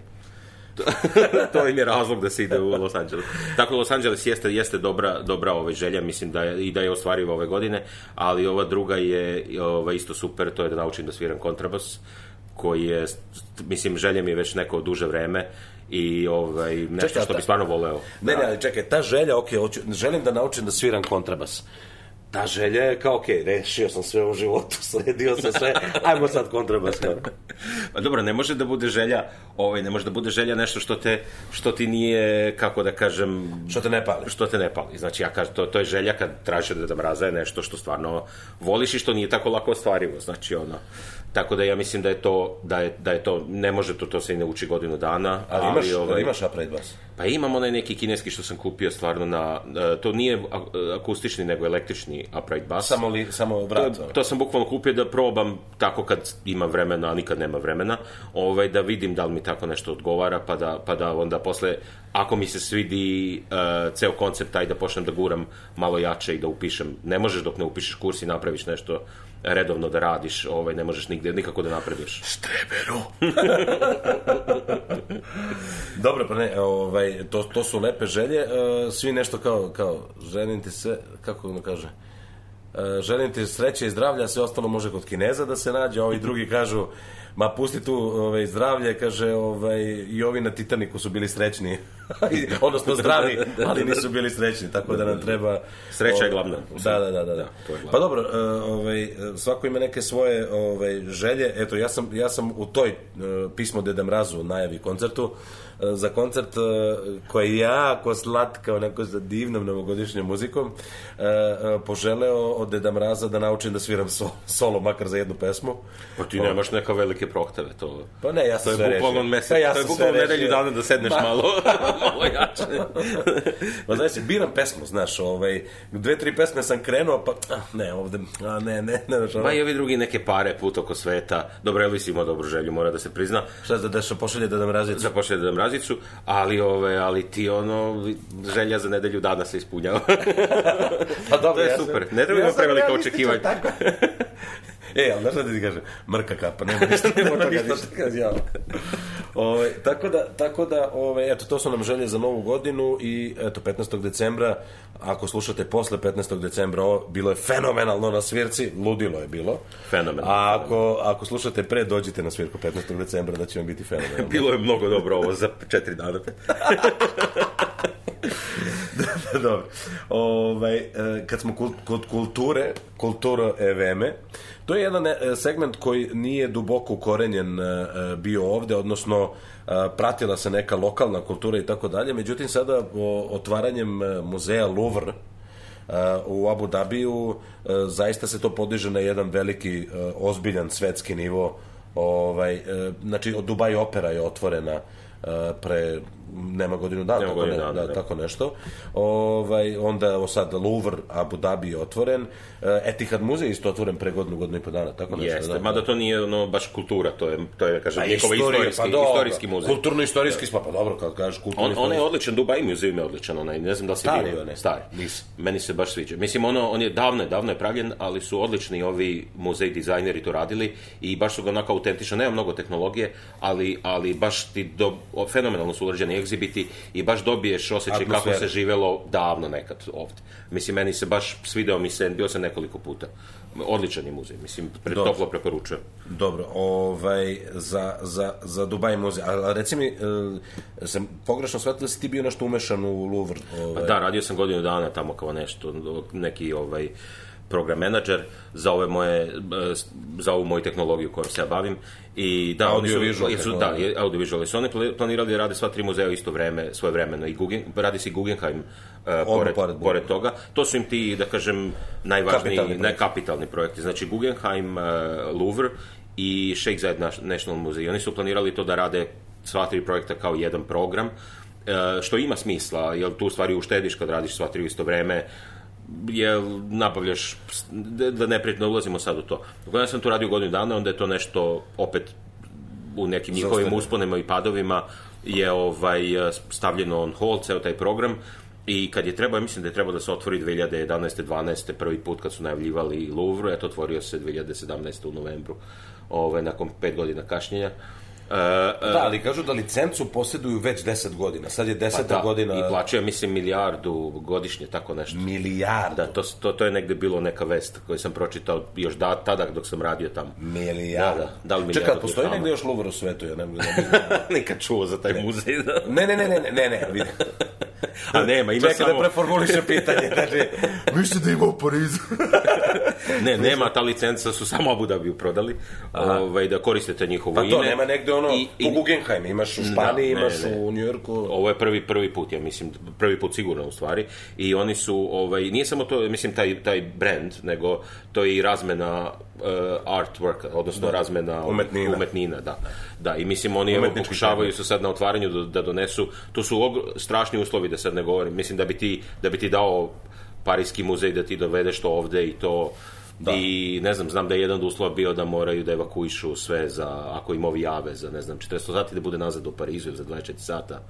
to im je razlog da se ide u Los Angeles. Tako da Los Angeles jeste, jeste dobra, dobra ove želja, mislim da je, i da je ostvariva ove godine, ali ova druga je ova, isto super, to je da naučim da sviram kontrabas, koji je, mislim, želja mi je već neko duže vreme i ovaj, nešto čekaj, što bi stvarno voleo. Ne, ne, ali čekaj, ta želja, ok, hoću, želim da naučim da sviram kontrabas ta želja je kao, ok, rešio sam sve u životu, sredio sam sve, ajmo sad kontrabas. pa dobro, ne može da bude želja, ovaj, ne može da bude želja nešto što te, što ti nije, kako da kažem... Što te ne pali. Što te ne pali. Znači, ja kažem, to, to je želja kad tražiš da da mraza je nešto što stvarno voliš i što nije tako lako ostvarivo. Znači, ono, Tako da ja mislim da je to, da je, da je to ne može to, to se i ne uči godinu dana. Ali, ali imaš, ovaj, imaš upright bass? Pa imam onaj neki kineski što sam kupio stvarno na, e, to nije akustični nego električni upright bass. Samo, li, samo vrat? To, to sam bukvalno kupio da probam tako kad ima vremena, a nikad nema vremena, ovaj, da vidim da li mi tako nešto odgovara, pa da, pa da onda posle ako mi se svidi uh, ceo koncept taj da počnem da guram malo jače i da upišem, ne možeš dok ne upišeš kurs i napraviš nešto redovno da radiš, ovaj, ne možeš nigde, nikako da naprediš. Štreberu! Dobro, pa ne, ovaj, to, to su lepe želje, uh, svi nešto kao, kao, želim ti se, kako da kaže, uh, želim ti sreće i zdravlja, sve ostalo može kod Kineza da se nađe, ovi drugi kažu, ma pusti tu ovaj, zdravlje, kaže, ovaj, i ovi na Titaniku su bili srećni, odnosno zdravi, ali nisu bili srećni, tako da nam treba... Sreća je glavna. Da, da, da, da. da. Pa dobro, e, ovaj, svako ima neke svoje ovaj, želje, eto, ja sam, ja sam u toj e, pismo Deda Mrazu najavi koncertu, E, za koncert koji je jako slatka, onako sa divnom novogodišnjom muzikom, poželeo od Deda Mraza da naučim da sviram solo, makar za jednu pesmu. Pa ti nemaš neka velike prohteve, to... Pa ne, ja sam to je bukvalno mesec, pa ja to je bukvalno nedelju dana da sedneš ba... malo, malo jače. pa znaš, biram pesmu, znaš, ovaj, dve, tri pesme sam krenuo, pa ah, ne, ovde, a ne, ne, ne, ne, Pa i ovi drugi neke pare put oko sveta, dobro, Elvis ima dobru želju, mora da se prizna. Šta da, da pošalje Deda Mrazicu? Da pošalje Deda mrazicu, ali, ove, ali ti ono, želja za nedelju dana se ispunjava. pa dobro, to je ja super. Ne treba ja prevelika očekivanja. E, ali znaš da ti kažem, mrka kapa, nema ništa, nema toga ništa. Ja. Ove, tako da, tako da ove, eto, to su nam želje za novu godinu i eto, 15. decembra, ako slušate posle 15. decembra, ovo, bilo je fenomenalno na svirci, ludilo je bilo. Fenomenalno. A ako, ako slušate pre, dođite na svirku 15. decembra, da će vam biti fenomenalno. bilo je mnogo dobro ovo za četiri dana. Dobro. Ovaj, e, kad smo kod kulture, kulturo eveme, to je jedan e, segment koji nije duboko ukorenjen e, bio ovde, odnosno pratila se neka lokalna kultura i tako dalje, međutim sada otvaranjem muzeja Louvre u Abu Dhabiju zaista se to podiže na jedan veliki ozbiljan svetski nivo. Ovaj, znači Dubai opera je otvorena pre nema godinu dana, nema tako, godinu dana, da, da, tako nešto. Ovaj, onda sad Louvre, Abu Dhabi je otvoren. E, Etihad muzej isto otvoren pre godinu, godinu i po dana, tako nešto. Jeste, da, mada to nije ono baš kultura, to je, to je kažem, pa njihova istorijski, pa dobro, istorijski muzej. Kulturno-istorijski, pa, pa dobro, kad kažeš kulturno on, on je odličan, Dubai muzej je odličan, onaj, ne znam da li si stari, bio. Ne, stari, Nis. Meni se baš sviđa. Mislim, ono, on je davno, davno je pravljen, ali su odlični ovi muzej dizajneri to radili i baš su ga onako autentično, nema mnogo tehnologije, ali, ali baš ti do, fenomenalno su urađeni egzibiti i baš dobiješ osjećaj kako se živelo davno nekad ovde. Mislim, meni se baš svideo mi se, bio sam nekoliko puta. Odličan je muzej, mislim, pre, Dobro. toplo preporučujem. Dobro, ovaj, za, za, za Dubaj muzej, a, a reci mi, e, sam pogrešno shvatio da si ti bio nešto umešan u Louvre? Ovaj. Pa da, radio sam godinu dana tamo kao nešto, neki ovaj, program menadžer za ove moje e, za ovu moju tehnologiju kojom se ja bavim. I da audio oni su, su da audio visual su oni planirali da rade sva tri muzeja isto vreme svoje vremeno i Guggen, radi se Guggenheim uh, pored, pored, pored, toga. To su im ti da kažem najvažniji kapitalni, ne, kapitalni projekti. Znači Guggenheim uh, Louvre i Sheikh Zayed National Museum. Oni su planirali to da rade sva tri projekta kao jedan program što ima smisla jer tu stvari uštediš kad radiš sva tri u isto vreme je nabavljaš, da ne prijetno ulazimo sad u to. Dok ja sam tu radio godinu dana, onda je to nešto opet u nekim njihovim usponima i padovima je ovaj stavljeno on hold, ceo taj program i kad je trebao, mislim da je trebao da se otvori 2011. 12. prvi put kad su najavljivali Louvre, eto otvorio se 2017. u novembru, ovaj, nakon pet godina kašnjenja. Uh, uh, da, ali kažu da licencu posjeduju već 10 godina. Sad je 10 pa da, godina... I plaćaju, mislim, milijardu godišnje, tako nešto. Milijardu? Da, to, to, to je negde bilo neka vest koju sam pročitao još da, tada dok sam radio tamo. Milijardu? Da, da. da li Čekaj, postoji negde još Louvre u svetu? Ja ne da Nikad čuo za taj ne. muzej. Da. ne, ne, ne, ne, ne, ne, vidi. A nema, ima Čekaj samo... da preformuliše pitanje. Znači, mislim da ima u Parizu. Ne, nema, ta licenca su samo Abu Dhabi prodali, ovaj, da koristite njihovo ime. Pa to, nema negde ono, I, i, u Guggenheim, imaš u da, Španiji, da, ne, imaš ne. u Njujorku. Ovo je prvi, prvi put, ja mislim, prvi put sigurno u stvari. I oni su, ovaj, nije samo to, mislim, taj, taj brand, nego to je i razmena uh, artwork, odnosno da. razmena umetnina. umetnina da. da. I mislim, oni evo, pokušavaju se sad na otvaranju da, da donesu, to su ogr, strašni uslovi da sad ne govorim, mislim da bi ti, da bi ti dao Parijski muzej da ti dovedeš to ovde i to Da. I ne znam, znam da je jedan od uslova bio da moraju da evakuišu sve za, ako im ovi jave za, ne znam, 400 sati da bude nazad u Parizu za 24 sata.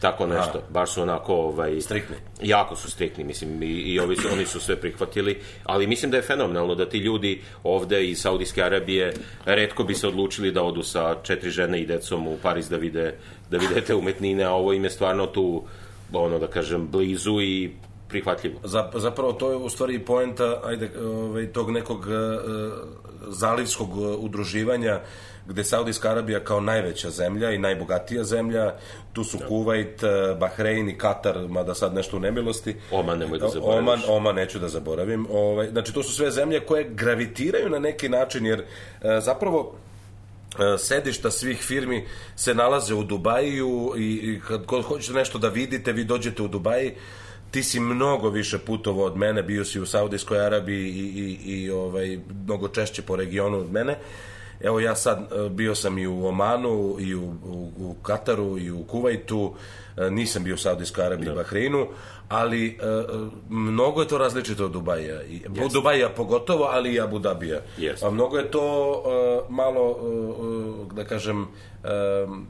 Tako nešto. A. Baš su onako... Ovaj, strikni. Jako su strikni, mislim, i, i ovi su, oni su sve prihvatili. Ali mislim da je fenomenalno da ti ljudi ovde iz Saudijske Arabije redko bi se odlučili da odu sa četiri žene i decom u Pariz da vide, da vide te umetnine, a ovo im je stvarno tu ono da kažem blizu i prihvatljivo. Zapravo to je u stvari poenta ajde, ovaj, tog nekog uh, zalivskog udruživanja gde Saudijska Arabija kao najveća zemlja i najbogatija zemlja, tu su da. Kuvajt, e, Bahrein i Katar, mada sad nešto u nemilosti. Oman nemoj da zaboraviš. Oman, Oman neću da zaboravim. Ovaj, znači, to su sve zemlje koje gravitiraju na neki način, jer zapravo sedišta svih firmi se nalaze u Dubaju i, i kad god hoćete nešto da vidite, vi dođete u Dubaji, ti si mnogo više putovo od mene, bio si u Saudijskoj Arabiji i, i, i ovaj, mnogo češće po regionu od mene. Evo ja sad e, bio sam i u Omanu i u, u, u Kataru i u Kuvajtu, e, nisam bio u Saudijskoj Arabiji i da. Bahreinu, ali uh, mnogo je to različito od Dubaja. Yes. Dubaja pogotovo, ali i Abu Dhabija. Yes. A mnogo je to malo, da kažem,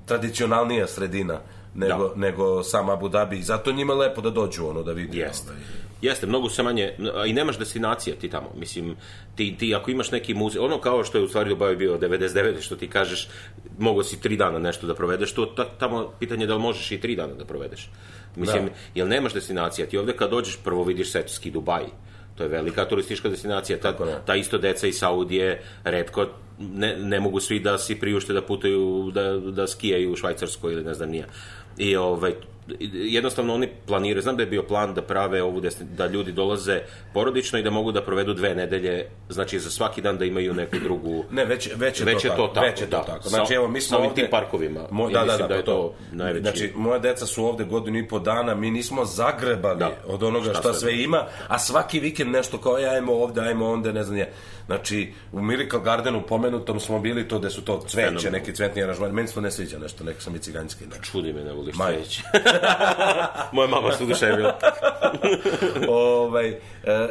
tradicionalnija sredina nego, da. nego sam Abu Dhabi. Zato njima lepo da dođu ono da vidi. Jeste. Ovaj. Jeste, mnogo se manje, i nemaš destinacija ti tamo, mislim, ti, ti ako imaš neki muzej, ono kao što je u stvari Dubai bio 99, što ti kažeš, mogo si tri dana nešto da provedeš, to tamo pitanje je da li možeš i tri dana da provedeš. Mislim, da. jel nemaš destinacija, ti ovde kad dođeš prvo vidiš Svetski Dubai, to je velika turistička destinacija, ta, ta isto deca iz Saudije redko ne, ne mogu svi da si priušte da putuju, da, da skijaju u Švajcarskoj ili ne znam nija. I ovaj, jednostavno oni planiraju, znam da je bio plan da prave ovu desni, da ljudi dolaze porodično i da mogu da provedu dve nedelje, znači za svaki dan da imaju neku drugu Ne, već već je, već to, je to tako. Već je to da. tako. Znači evo mi smo ovde tim parkovima. Mo, da, da, da, da, je to, to najveći. Znači moja deca su ovde godinu i po dana, mi nismo zagrebali da. od onoga šta, šta sve ima, a svaki vikend nešto kao ja ajmo ovde, ajmo onda, ne znam je. Znači, u Miracle Gardenu pomenutom smo bili to gde su to cveće, neki cvetni aranžman. Meni se to ne sviđa nešto, neko sam i ciganski. Ne. Čudi me, ne voliš cveće. Moja mama se uduševila. ovaj, e,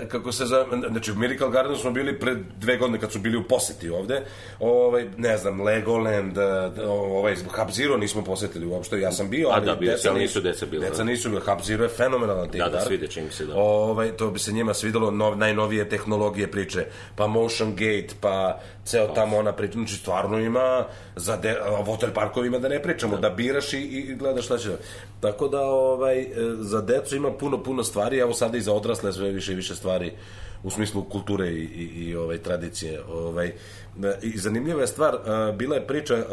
kako se za, znači u Miracle Gardenu smo bili pre dve godine kad su bili u poseti ovde. Ovaj, ne znam, Legoland, e, ovaj, Hub Zero nismo posetili uopšte. Ja sam bio, ali A da, bio deca, nisu deca bila. Deca nisu bila. Hub Zero je fenomenalan tim Da, da, svide čim se da. Ovaj, to bi se njima svidelo, nov, najnovije tehnologije priče. Pa Motion Gate, pa ceo tamo ona priča. Znači, stvarno ima za de, hotel parkovima da ne pričamo, da, da biraš i, i gledaš šta će. Tako da, ovaj, e, za decu ima puno, puno stvari, evo sada i za odrasle sve više i više stvari u smislu kulture i, i, i ovaj, tradicije. Ovaj, I zanimljiva je stvar, uh, bila je priča uh,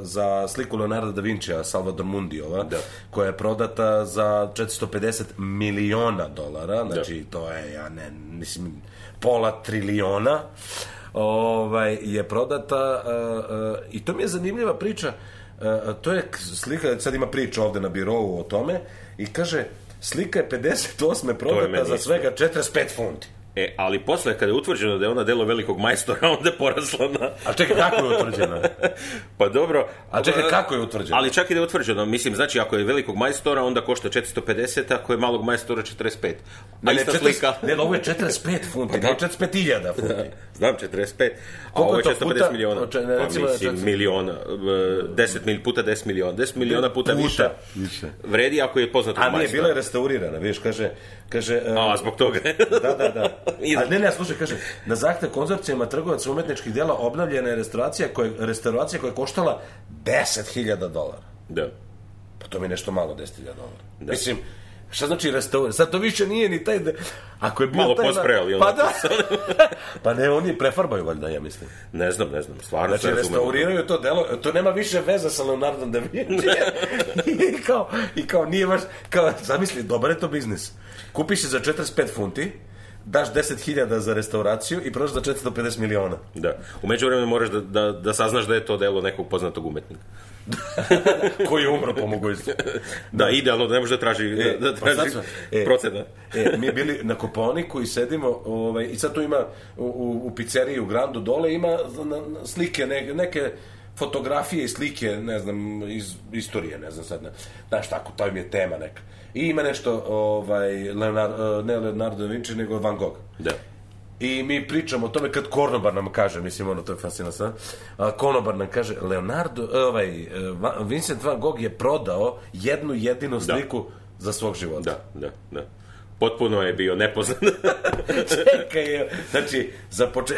za sliku Leonardo da Vincija, Salvador Mundi, ova, da. koja je prodata za 450 miliona dolara, znači da. to je, ja ne, mislim, pola triliona, ovaj, je prodata uh, uh, i to mi je zanimljiva priča, uh, to je slika, sad ima priča ovde na birovu o tome i kaže, slika je 58. prodata je za svega 45 funti. E, ali posle, kada je utvrđeno da je ona delo velikog majstora, onda je porasla na... A čekaj, kako je utvrđeno? pa dobro... A čekaj, kako je utvrđeno? Ali čak i da je utvrđeno, mislim, znači, ako je velikog majstora, onda košta 450, ako je malog majstora 45. A ne, ista 40, slika... Ne, ovo je 45 funti, pa, ne 45.000 funti. Znam, 45. A ovo je 450 puta, miliona. Oče, ne, pa mislim, 4... miliona, 10 mil, puta 10 miliona. 10 miliona puta, puta više. više. Vredi ako je poznato majstora. A nije, bila je restaurirana, vidiš, kaže... kaže A, zbog toga. da, da, da. A ne, ne, slušaj, kaže, na zahtev konzorcijama trgovaca umetničkih dela obnavljena je restauracija koja, restauracija koja je koštala 10.000 dolara. Da. Pa to mi je nešto malo, 10.000 dolara. Da. Mislim, Šta znači restaurir? Sad to više nije ni taj... De... Ako je bio Malo taj... posprejali. Pa da. pa ne, oni prefarbaju valjda, ja mislim. Ne znam, ne znam. Stvarno znači, restauriraju to delo. To nema više veze sa Leonardo da Vinci. I kao, I kao nije baš... Kao, zamisli, dobar je to biznis. Kupiš se za 45 funti, daš 10.000 za restauraciju i prodaš za 450 miliona. Da. U međuvremenu moraš da, da, da saznaš da je to delo nekog poznatog umetnika. koji je umro po mogućnosti. Da, idealno, da ne može da traži, e, da, da traži pa e, procena. e, mi bili na Koponiku i sedimo, ovaj, i sad tu ima u, u, pizzeriji u Grandu dole ima na, slike, ne, neke fotografije i slike, ne znam, iz istorije, ne znam sad, ne, znaš, tako, to im je tema neka. I ima nešto, ovaj, Leonardo, ne Leonardo da Vinci, nego Van Gogh. Da. I mi pričamo o tome kad Konobar nam kaže, mislim, ono, to je fascinantno, Konobar nam kaže, Leonardo, ovaj, e, Vincent van Gogh je prodao jednu jedinu sliku da. za svog života. Da, da, da potpuno je bio nepoznat. Čekaj, znači, za poče...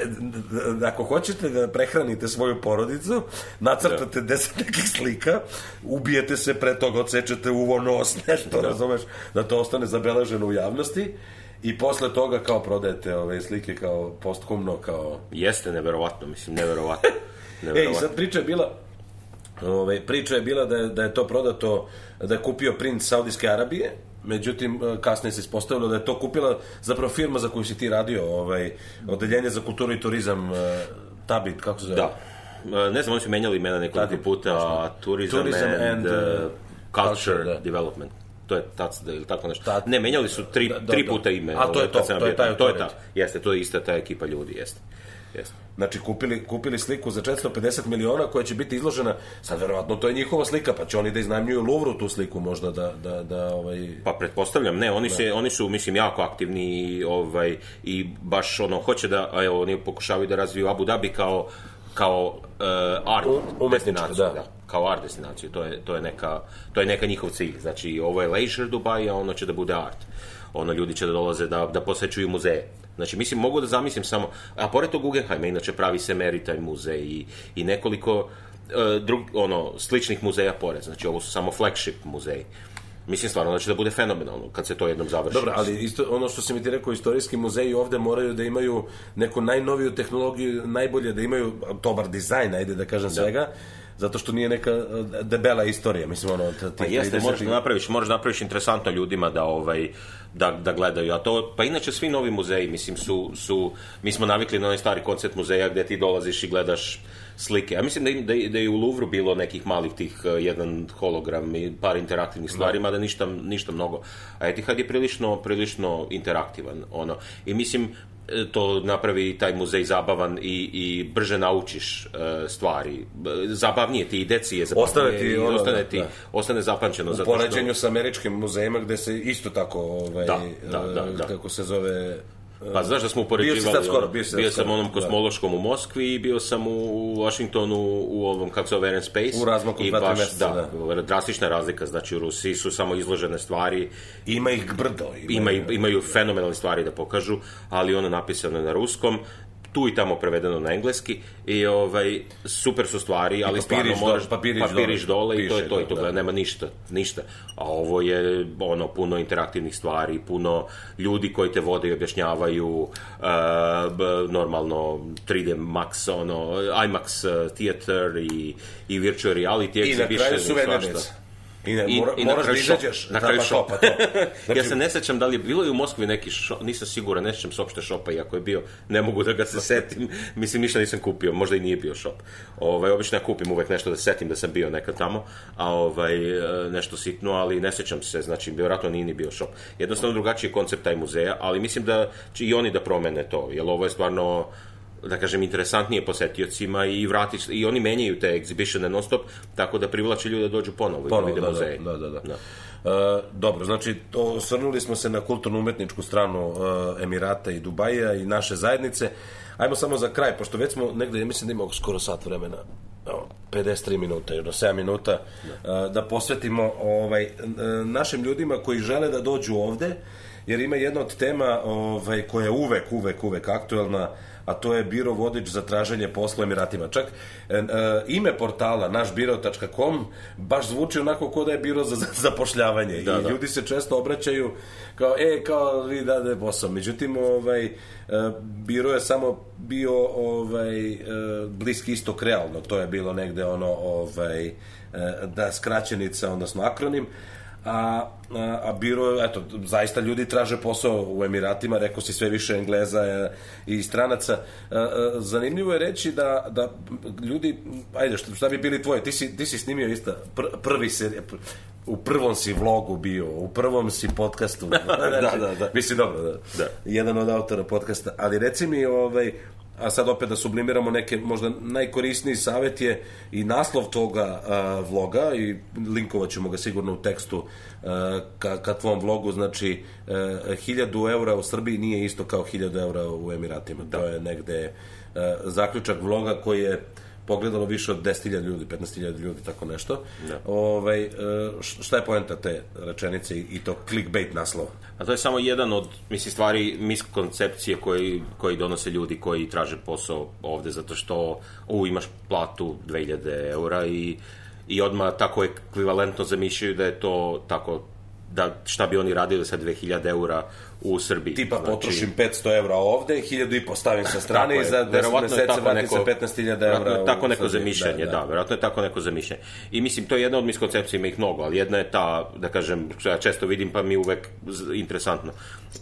ako hoćete da prehranite svoju porodicu, nacrtate da. deset nekih slika, ubijete se pre toga, odsečete uvo nos, nešto, da. razumeš, da to ostane zabeleženo u javnosti i posle toga kao prodajete ove slike kao postkumno, kao... Jeste, neverovatno, mislim, neverovatno. neverovatno. Ej, sad priča je bila, ove, priča je bila da je, da je to prodato, da je kupio princ Saudijske Arabije, međutim e, kasnije se ispostavilo da je to kupila zapravo firma za koju si ti radio, ovaj, odeljenje za kulturu i turizam, e, Tabit, kako se zove? Da. E, ne znam, oni su menjali imena nekoliko puta, Tourism, tourism and, and uh, Culture, culture da. Development to je tac, da, ili tako nešto. Ta, ne, menjali su tri, da, da, tri puta ime. A to je to, to je taj to je ta, jeste, to je ista ta ekipa ljudi, jeste. Znači, kupili, kupili sliku za 450 miliona koja će biti izložena, sad verovatno to je njihova slika, pa će oni da iznajmljuju Louvru tu sliku možda da, da, da ovaj... Pa pretpostavljam, ne, oni, da. se, oni su, mislim, jako aktivni ovaj, i baš ono, hoće da, evo, oni pokušavaju da razviju Abu Dhabi kao kao uh, art U, destinaciju, da. da. Kao art destinaciju, to je, to, je neka, to je neka njihov cilj. Znači, ovo je leisure Dubai, a ono će da bude art. Ono, ljudi će da dolaze da, da posećuju muzeje. Znači, mislim, mogu da zamislim samo, a pored tog Guggenheima, inače pravi se meri taj muzej i, i nekoliko uh, drug, ono, sličnih muzeja pored. Znači, ovo su samo flagship muzeji. Mislim stvarno da će da bude fenomenalno kad se to jednom završi. Dobro, ali isto ono što si mi ti rekao, istorijski muzeji ovde moraju da imaju neku najnoviju tehnologiju, najbolje da imaju dobar dizajn, ajde da kažem da. svega zato što nije neka debela istorija, mislim ono ti pa jeste, možeš da napraviš, možeš da napraviš interesantno ljudima da ovaj da, da gledaju, a to pa inače svi novi muzeji, mislim su su mi smo navikli na onaj stari koncept muzeja gde ti dolaziš i gledaš slike. Ja mislim da, im, da, da je u Louvru bilo nekih malih tih, uh, jedan hologram i par interaktivnih stvari, da. mada ništa, ništa mnogo. A Etihad je prilično, prilično interaktivan. Ono. I mislim, e, to napravi taj muzej zabavan i, i brže naučiš uh, stvari. Zabavnije ti i deci je. Ostane ti, ono, ostane, ti, da. ostane zapamćeno. U poređenju što... sa američkim muzejima gde se isto tako, ovaj, da, da, da, da. kako se zove, Pa znaš da smo upoređivali... Bio, skoro, bio, bio sam onom da. kosmološkom da. u Moskvi i bio sam u Washingtonu u ovom, kako se zove, Air Space. U razmaku dva, baš, meseca, da, da. drastična razlika, znači u Rusiji su samo izložene stvari. Ima ih brdo. Ima, imaju, imaju fenomenalne stvari da pokažu, ali ono napisano na ruskom tu i tamo prevedeno na engleski i ovaj super su stvari, ali stvarno moraš papiriš, papiriš dole, dole i to je to, i to da. nema ništa, ništa. A ovo je ono puno interaktivnih stvari, puno ljudi koji te vode i objašnjavaju uh, normalno 3D Max, ono IMAX uh, theater i, i virtual reality exhibition i na kraju su I, ne, mora, I, i moraš da izađeš na kraju šopa. Pa to. Znači... ja se ne sećam da li je bilo i u Moskvi neki šop, nisam siguran, ne sećam se opšte šopa, iako je bio, ne mogu da ga se setim, mislim ništa nisam kupio, možda i nije bio šop. Ovaj, obično ja kupim uvek nešto da setim da sam bio nekad tamo, a ovaj, nešto sitno, ali ne sećam se, znači, vjerojatno nije ni bio šop. Jednostavno drugačiji koncept taj muzeja, ali mislim da će i oni da promene to, jer ovo je stvarno da kažem, interesantnije posetiocima i vrati, i oni menjaju te egzibitione non stop, tako da privlače ljude da dođu ponovo, ponovo i da vide da, muzeje. Da, da, da. da. Uh, dobro, znači, to, svrnuli smo se na kulturno-umetničku stranu uh, Emirata i Dubaja i naše zajednice. Ajmo samo za kraj, pošto već smo negde, ja mislim da imamo skoro sat vremena, 53 minuta, još do 7 minuta, da. Uh, da posvetimo ovaj, našim ljudima koji žele da dođu ovde, jer ima jedna od tema ovaj, koja je uvek, uvek, uvek aktuelna, a to je biro vodič za traženje posla u Emiratima. Čak e, e, ime portala našbiro.com baš zvuči onako kao da je biro za, za zapošljavanje da, i da. ljudi se često obraćaju kao, e, kao vi dade posao. Međutim, ovaj, e, biro je samo bio ovaj, e, bliski istok realno. To je bilo negde ono, ovaj, e, da skraćenica, odnosno akronim a, a, a biro, eto, zaista ljudi traže posao u Emiratima, rekao si sve više Engleza e, i stranaca. A, a, zanimljivo je reći da, da ljudi, ajde, šta, šta bi bili tvoje, ti si, ti si snimio isto pr, prvi serij, u prvom si vlogu bio, u prvom si podcastu. da, da, da. Mislim, dobro, da. da. Jedan od autora podcasta. Ali reci mi, ovaj, a sad opet da sublimiramo neke, možda najkorisniji savjet je i naslov toga a, vloga i linkovat ćemo ga sigurno u tekstu a, ka, ka tvom vlogu, znači a, hiljadu eura u Srbiji nije isto kao hiljadu eura u Emiratima, da. to je negde a, zaključak vloga koji je pogledalo više od 10.000 ljudi, 15.000 ljudi, tako nešto. Da. Ovaj, e, šta je poenta te rečenice i to clickbait naslova? A to je samo jedan od, mislim, stvari, miskoncepcije koji, koji donose ljudi koji traže posao ovde, zato što u, imaš platu 2000 eura i, i odmah tako ekvivalentno zamišljaju da je to tako da šta bi oni radili sa 2000 eura u Srbiji. Tipa znači, potrošim 500 evra ovde, 1000 i postavim sa strane i za 10 meseca vratim sa 15.000 evra. Je tako neko zamišljanje, da, da. da, verovatno je tako neko zamišljanje. I mislim, to je jedna od miskoncepcija, ima ih mnogo, ali jedna je ta, da kažem, što ja često vidim, pa mi uvek interesantno,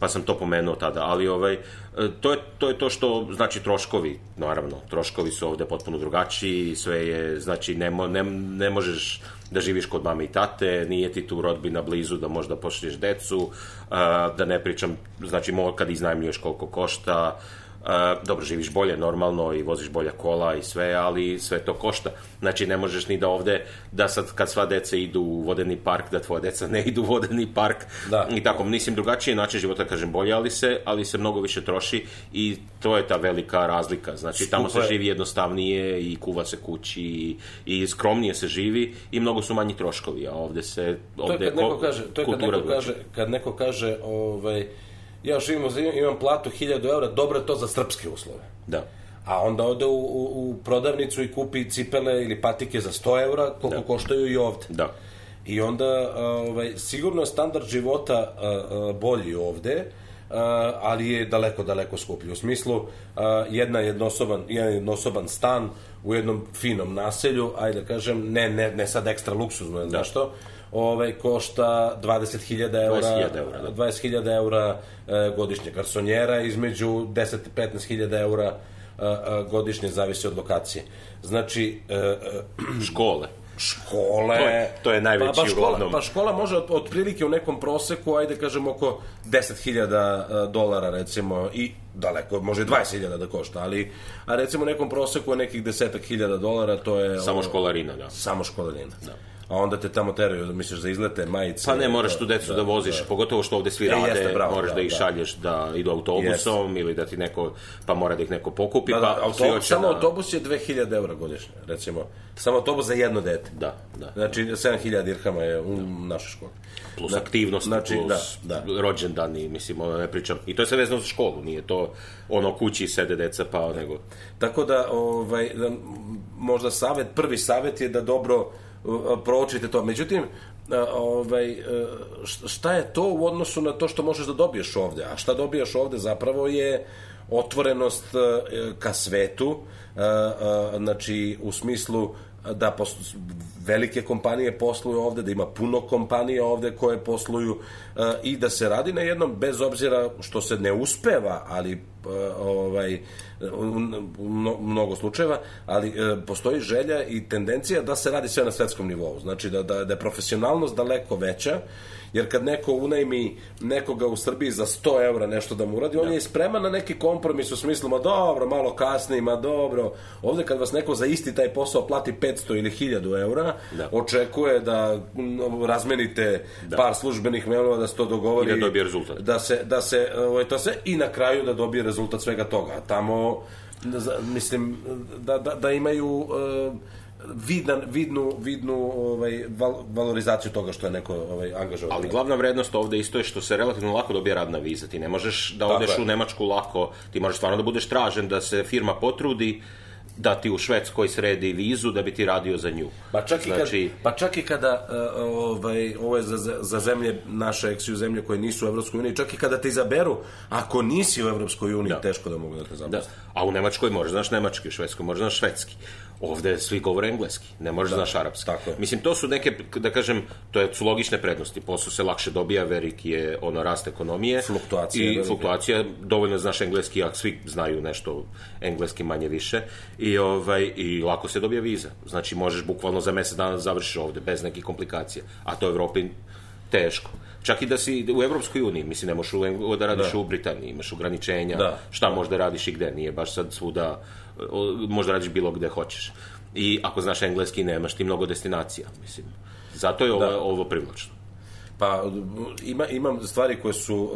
pa sam to pomenuo tada, ali ovaj, to je, to je to što, znači, troškovi, naravno, troškovi su ovde potpuno drugačiji, sve je, znači, ne, mo, ne, ne možeš da živiš kod mame i tate, nije ti tu rodbina blizu da možda pošlješ decu, da ne pričam, znači kad iznajmljuješ koliko košta, Uh, dobro, živiš bolje normalno i voziš bolja kola i sve, ali sve to košta. Znači, ne možeš ni da ovde, da sad kad sva deca idu u vodeni park, da tvoja deca ne idu u vodeni park da. i tako. Mislim, drugačije način života, kažem, bolje, ali se, ali se mnogo više troši i to je ta velika razlika. Znači, tamo se živi jednostavnije i kuva se kući i, i skromnije se živi i mnogo su manji troškovi, a ovde se... Ovde to je kad neko kaže, to je kad neko kaže, kad neko kaže, ovaj, ja živim, imam platu 1000 eura, dobro je to za srpske uslove. Da. A onda ode u, u, u prodavnicu i kupi cipele ili patike za 100 eura, koliko da. koštaju i ovde. Da. I onda, ovaj, sigurno je standard života bolji ovde, ali je daleko, daleko skuplji. U smislu, jedna jednosoban, jedan jednosoban stan u jednom finom naselju, ajde da kažem, ne, ne, ne sad ekstra luksuzno, da. znaš što, ovaj, košta 20.000 eura, 20.000 eura, da. 20 eura e, godišnje garsonjera, između 10 i 15.000 eura e, e, godišnje, zavisi od lokacije. Znači... E, škole škole... To je, to je najveći pa, pa škola, Pa škola može od, otprilike u nekom proseku, ajde kažem oko 10.000 dolara recimo i daleko, može 20.000 da košta, ali a recimo u nekom proseku nekih desetak hiljada dolara, to je... Samo školarina, da. Samo školarina. Da a onda te tamo teraju, da misliš za izlete, majice. Pa ne, moraš tu decu da, da voziš, da. pogotovo što ovde svi e, rade, jeste, bravo, moraš da, da ih šalješ da idu autobusom jeste. ili da ti neko, pa mora da ih neko pokupi, da, da, pa autobus, samo da... autobus je 2000 eura godišnje, recimo. Samo autobus za jedno dete. Da, da. Znači, 7000 dirhama je u da. našoj školi. Plus da, aktivnosti, znači, plus da, da. rođendani, mislim, ono ne pričam. I to je sve vezano za školu, nije to ono kući sede deca pa nego. Tako da, ovaj, da, možda savet, prvi savet je da dobro proučite to. Međutim, ovaj, šta je to u odnosu na to što možeš da dobiješ ovde? A šta dobijaš ovde zapravo je otvorenost ka svetu, znači u smislu da velike kompanije posluju ovde, da ima puno kompanija ovde koje posluju uh, i da se radi na jednom, bez obzira što se ne uspeva, ali uh, ovaj, u mnogo slučajeva, ali uh, postoji želja i tendencija da se radi sve na svetskom nivou. Znači da, da, da je profesionalnost daleko veća Jer kad neko unajmi nekoga u Srbiji za 100 evra nešto da mu uradi, on ja. je spreman na neki kompromis u smislu, ma dobro, malo kasnije, ma dobro. Ovde kad vas neko za isti taj posao plati 500 ili 1000 evra, da. očekuje da razmenite da. par službenih mailova da se to dogovori. I da dobije rezultat. Da se, da se, ovaj, to se, i na kraju da dobije rezultat svega toga. Tamo, mislim, da, da, da imaju... Uh, vidan, vidnu, vidnu ovaj, val, valorizaciju toga što je neko ovaj, angažovan. Ali glavna vrednost ovde isto je što se relativno lako dobija radna viza. Ti ne možeš da odeš u Nemačku lako, ti možeš stvarno da budeš tražen, da se firma potrudi, da ti u Švedskoj sredi vizu da bi ti radio za nju. Pa čak i, znači... kad, pa čak i kada uh, ovaj, ovo je za, za zemlje, naše eksiju zemlje koje nisu u Evropskoj uniji, čak i kada te izaberu, ako nisi u Evropskoj uniji, da. teško da mogu da te zaposle. Da. A u Nemačkoj možeš znaš nemački, u Švedskoj možeš znaš švedski. Ovde svi govore engleski, ne možeš da, znaš arapski. Tako je. Mislim, to su neke, da kažem, to je, su logične prednosti. Posao se lakše dobija, verik je ono rast ekonomije. Fluktuacija. I fluktuacija, dovoljno znaš engleski, a svi znaju nešto engleski manje više. I, ovaj, I lako se dobija viza. Znači, možeš bukvalno za mesec dana da završiš ovde, bez nekih komplikacija. A to u Evropi Teško. Čak i da si u Evropskoj uniji, mislim, ne možeš da radiš da. u Britaniji, imaš ograničenja, da. šta možda radiš i gde, nije baš sad svuda, možda radiš bilo gde hoćeš. I ako znaš engleski, nemaš ti mnogo destinacija, mislim. Zato je ovo, da. ovo privlačno. Pa ima, imam stvari koje su,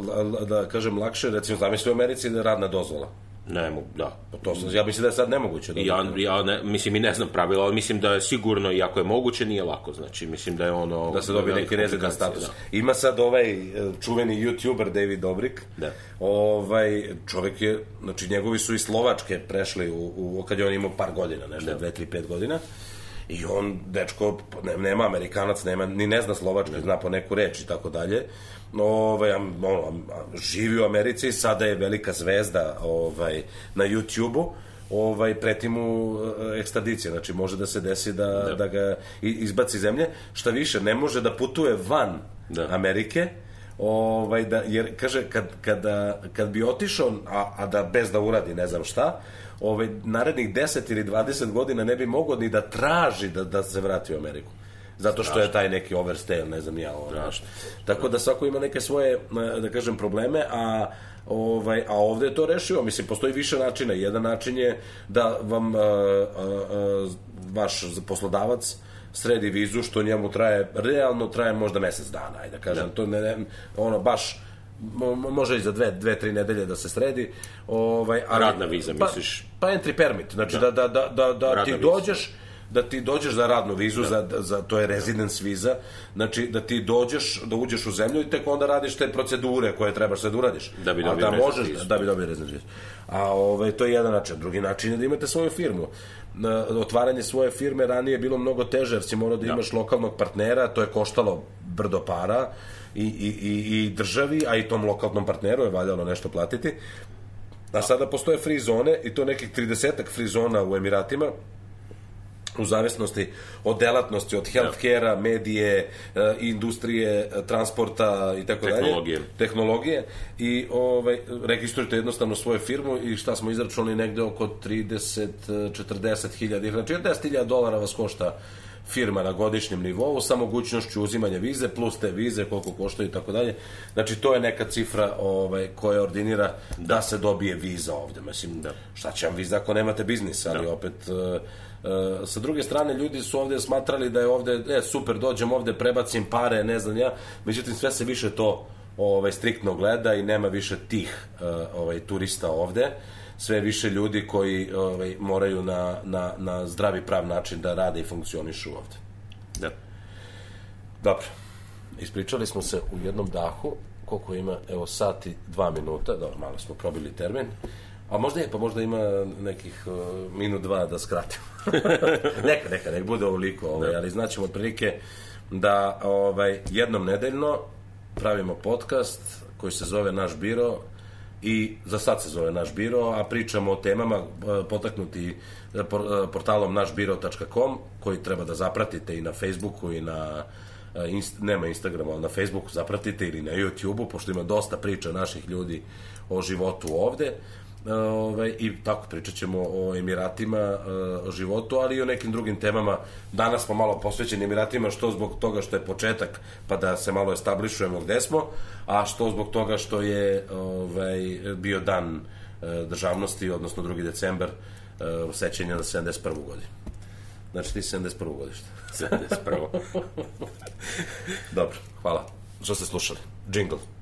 da kažem, lakše, recimo, zamisli u Americi da je radna dozvola. Ne mogu, da. Pa to sam, ja mislim da je sad nemoguće. Da ja, ja ne, mislim i ne znam pravila, ali mislim da je sigurno, i ako je moguće, nije lako. Znači, mislim da je ono... Da se dobije neki rezident status. Da. Ima sad ovaj e, čuveni youtuber David Dobrik. Da. Ovaj, čovek je, znači njegovi su iz Slovačke prešli u, u kad je on imao par godina, nešto, da. dve, tri, pet godina. I on, dečko, nema Amerikanac, nema, ni ne zna slovački, ne. zna po neku reč i tako dalje ovaj, ono, živi u Americi, sada je velika zvezda ovaj, na YouTube-u, ovaj, preti mu eh, ekstradicija, znači može da se desi da, da. da ga izbaci iz zemlje, šta više, ne može da putuje van da. Amerike, ovaj, da, jer kaže, kad, kada, kad bi otišao, a, a da bez da uradi ne znam šta, ovaj, narednih 10 ili 20 godina ne bi mogao ni da traži da, da se vrati u Ameriku zato što je taj neki overstay, ne znam ja. Ono. Tako da svako ima neke svoje, da kažem, probleme, a ovaj, a ovde je to rešio. Mislim, postoji više načina. Jedan način je da vam a, a, a, vaš poslodavac sredi vizu, što njemu traje, realno traje možda mesec dana, ajde da kažem. Da. To ne, ne, ono, baš može i za dve, dve, tri nedelje da se sredi. Ovaj, ali, Radna viza, pa, misliš? Pa entry permit, znači da, da, da, da, da ti dođeš, viza da ti dođeš za radnu vizu, da. za, za, to je residence viza, znači da ti dođeš, da uđeš u zemlju i tek onda radiš te procedure koje trebaš sve da uradiš. Da bi dobio da možeš, da, da bi dobio residence vizu. A ovaj, to je jedan način. Drugi način je da imate svoju firmu. Na, otvaranje svoje firme ranije je bilo mnogo teže, jer si morao da, da imaš lokalnog partnera, to je koštalo brdo para, i, i, i, i državi, a i tom lokalnom partneru je valjalo nešto platiti. A sada postoje free zone i to nekih 30 free zona u Emiratima u zavisnosti od delatnosti, od healthcare-a, medije, e, industrije, e, transporta i tako dalje. Tehnologije. Tehnologije. I ovaj, registrujete jednostavno svoju firmu i šta smo izračunali negde oko 30-40 hiljada. Znači, 10 hiljada dolara vas košta firma na godišnjem nivou sa mogućnošću uzimanja vize plus te vize koliko koštaju i tako dalje. Znači to je neka cifra ovaj koja ordinira da se dobije viza ovde. Mislim da šta će vam viza ako nemate biznis, ali da. opet uh, E, sa druge strane, ljudi su ovde smatrali da je ovde, e, super, dođem ovde, prebacim pare, ne znam ja, međutim, sve se više to ovaj, striktno gleda i nema više tih e, ovaj, turista ovde sve više ljudi koji ovaj, moraju na, na, na zdravi prav način da rade i funkcionišu ovde. Da. Dobro. Ispričali smo se u jednom dahu, koliko ima, evo, sati, dva minuta, dobro, malo smo probili termin. A možda je, pa možda ima nekih uh, minut dva da skratimo. neka, neka, nek bude ovoliko, ovaj, ali znaćemo otprilike da ovaj, jednom nedeljno pravimo podcast koji se zove Naš biro i za sad se zove Naš biro, a pričamo o temama uh, potaknuti uh, portalom našbiro.com koji treba da zapratite i na Facebooku i na inst, nema Instagrama, ali na Facebooku zapratite ili na YouTubeu, pošto ima dosta priča naših ljudi o životu ovde. Ove, ovaj, I tako pričat ćemo o Emiratima, eh, o životu, ali i o nekim drugim temama. Danas smo malo posvećeni Emiratima, što zbog toga što je početak, pa da se malo establišujemo gde smo, a što zbog toga što je ovaj, bio dan eh, državnosti, odnosno 2. decembar, sećanja na 71. godinu. Znači ti 71. godište. 71. Dobro, hvala što ste slušali. Jingle.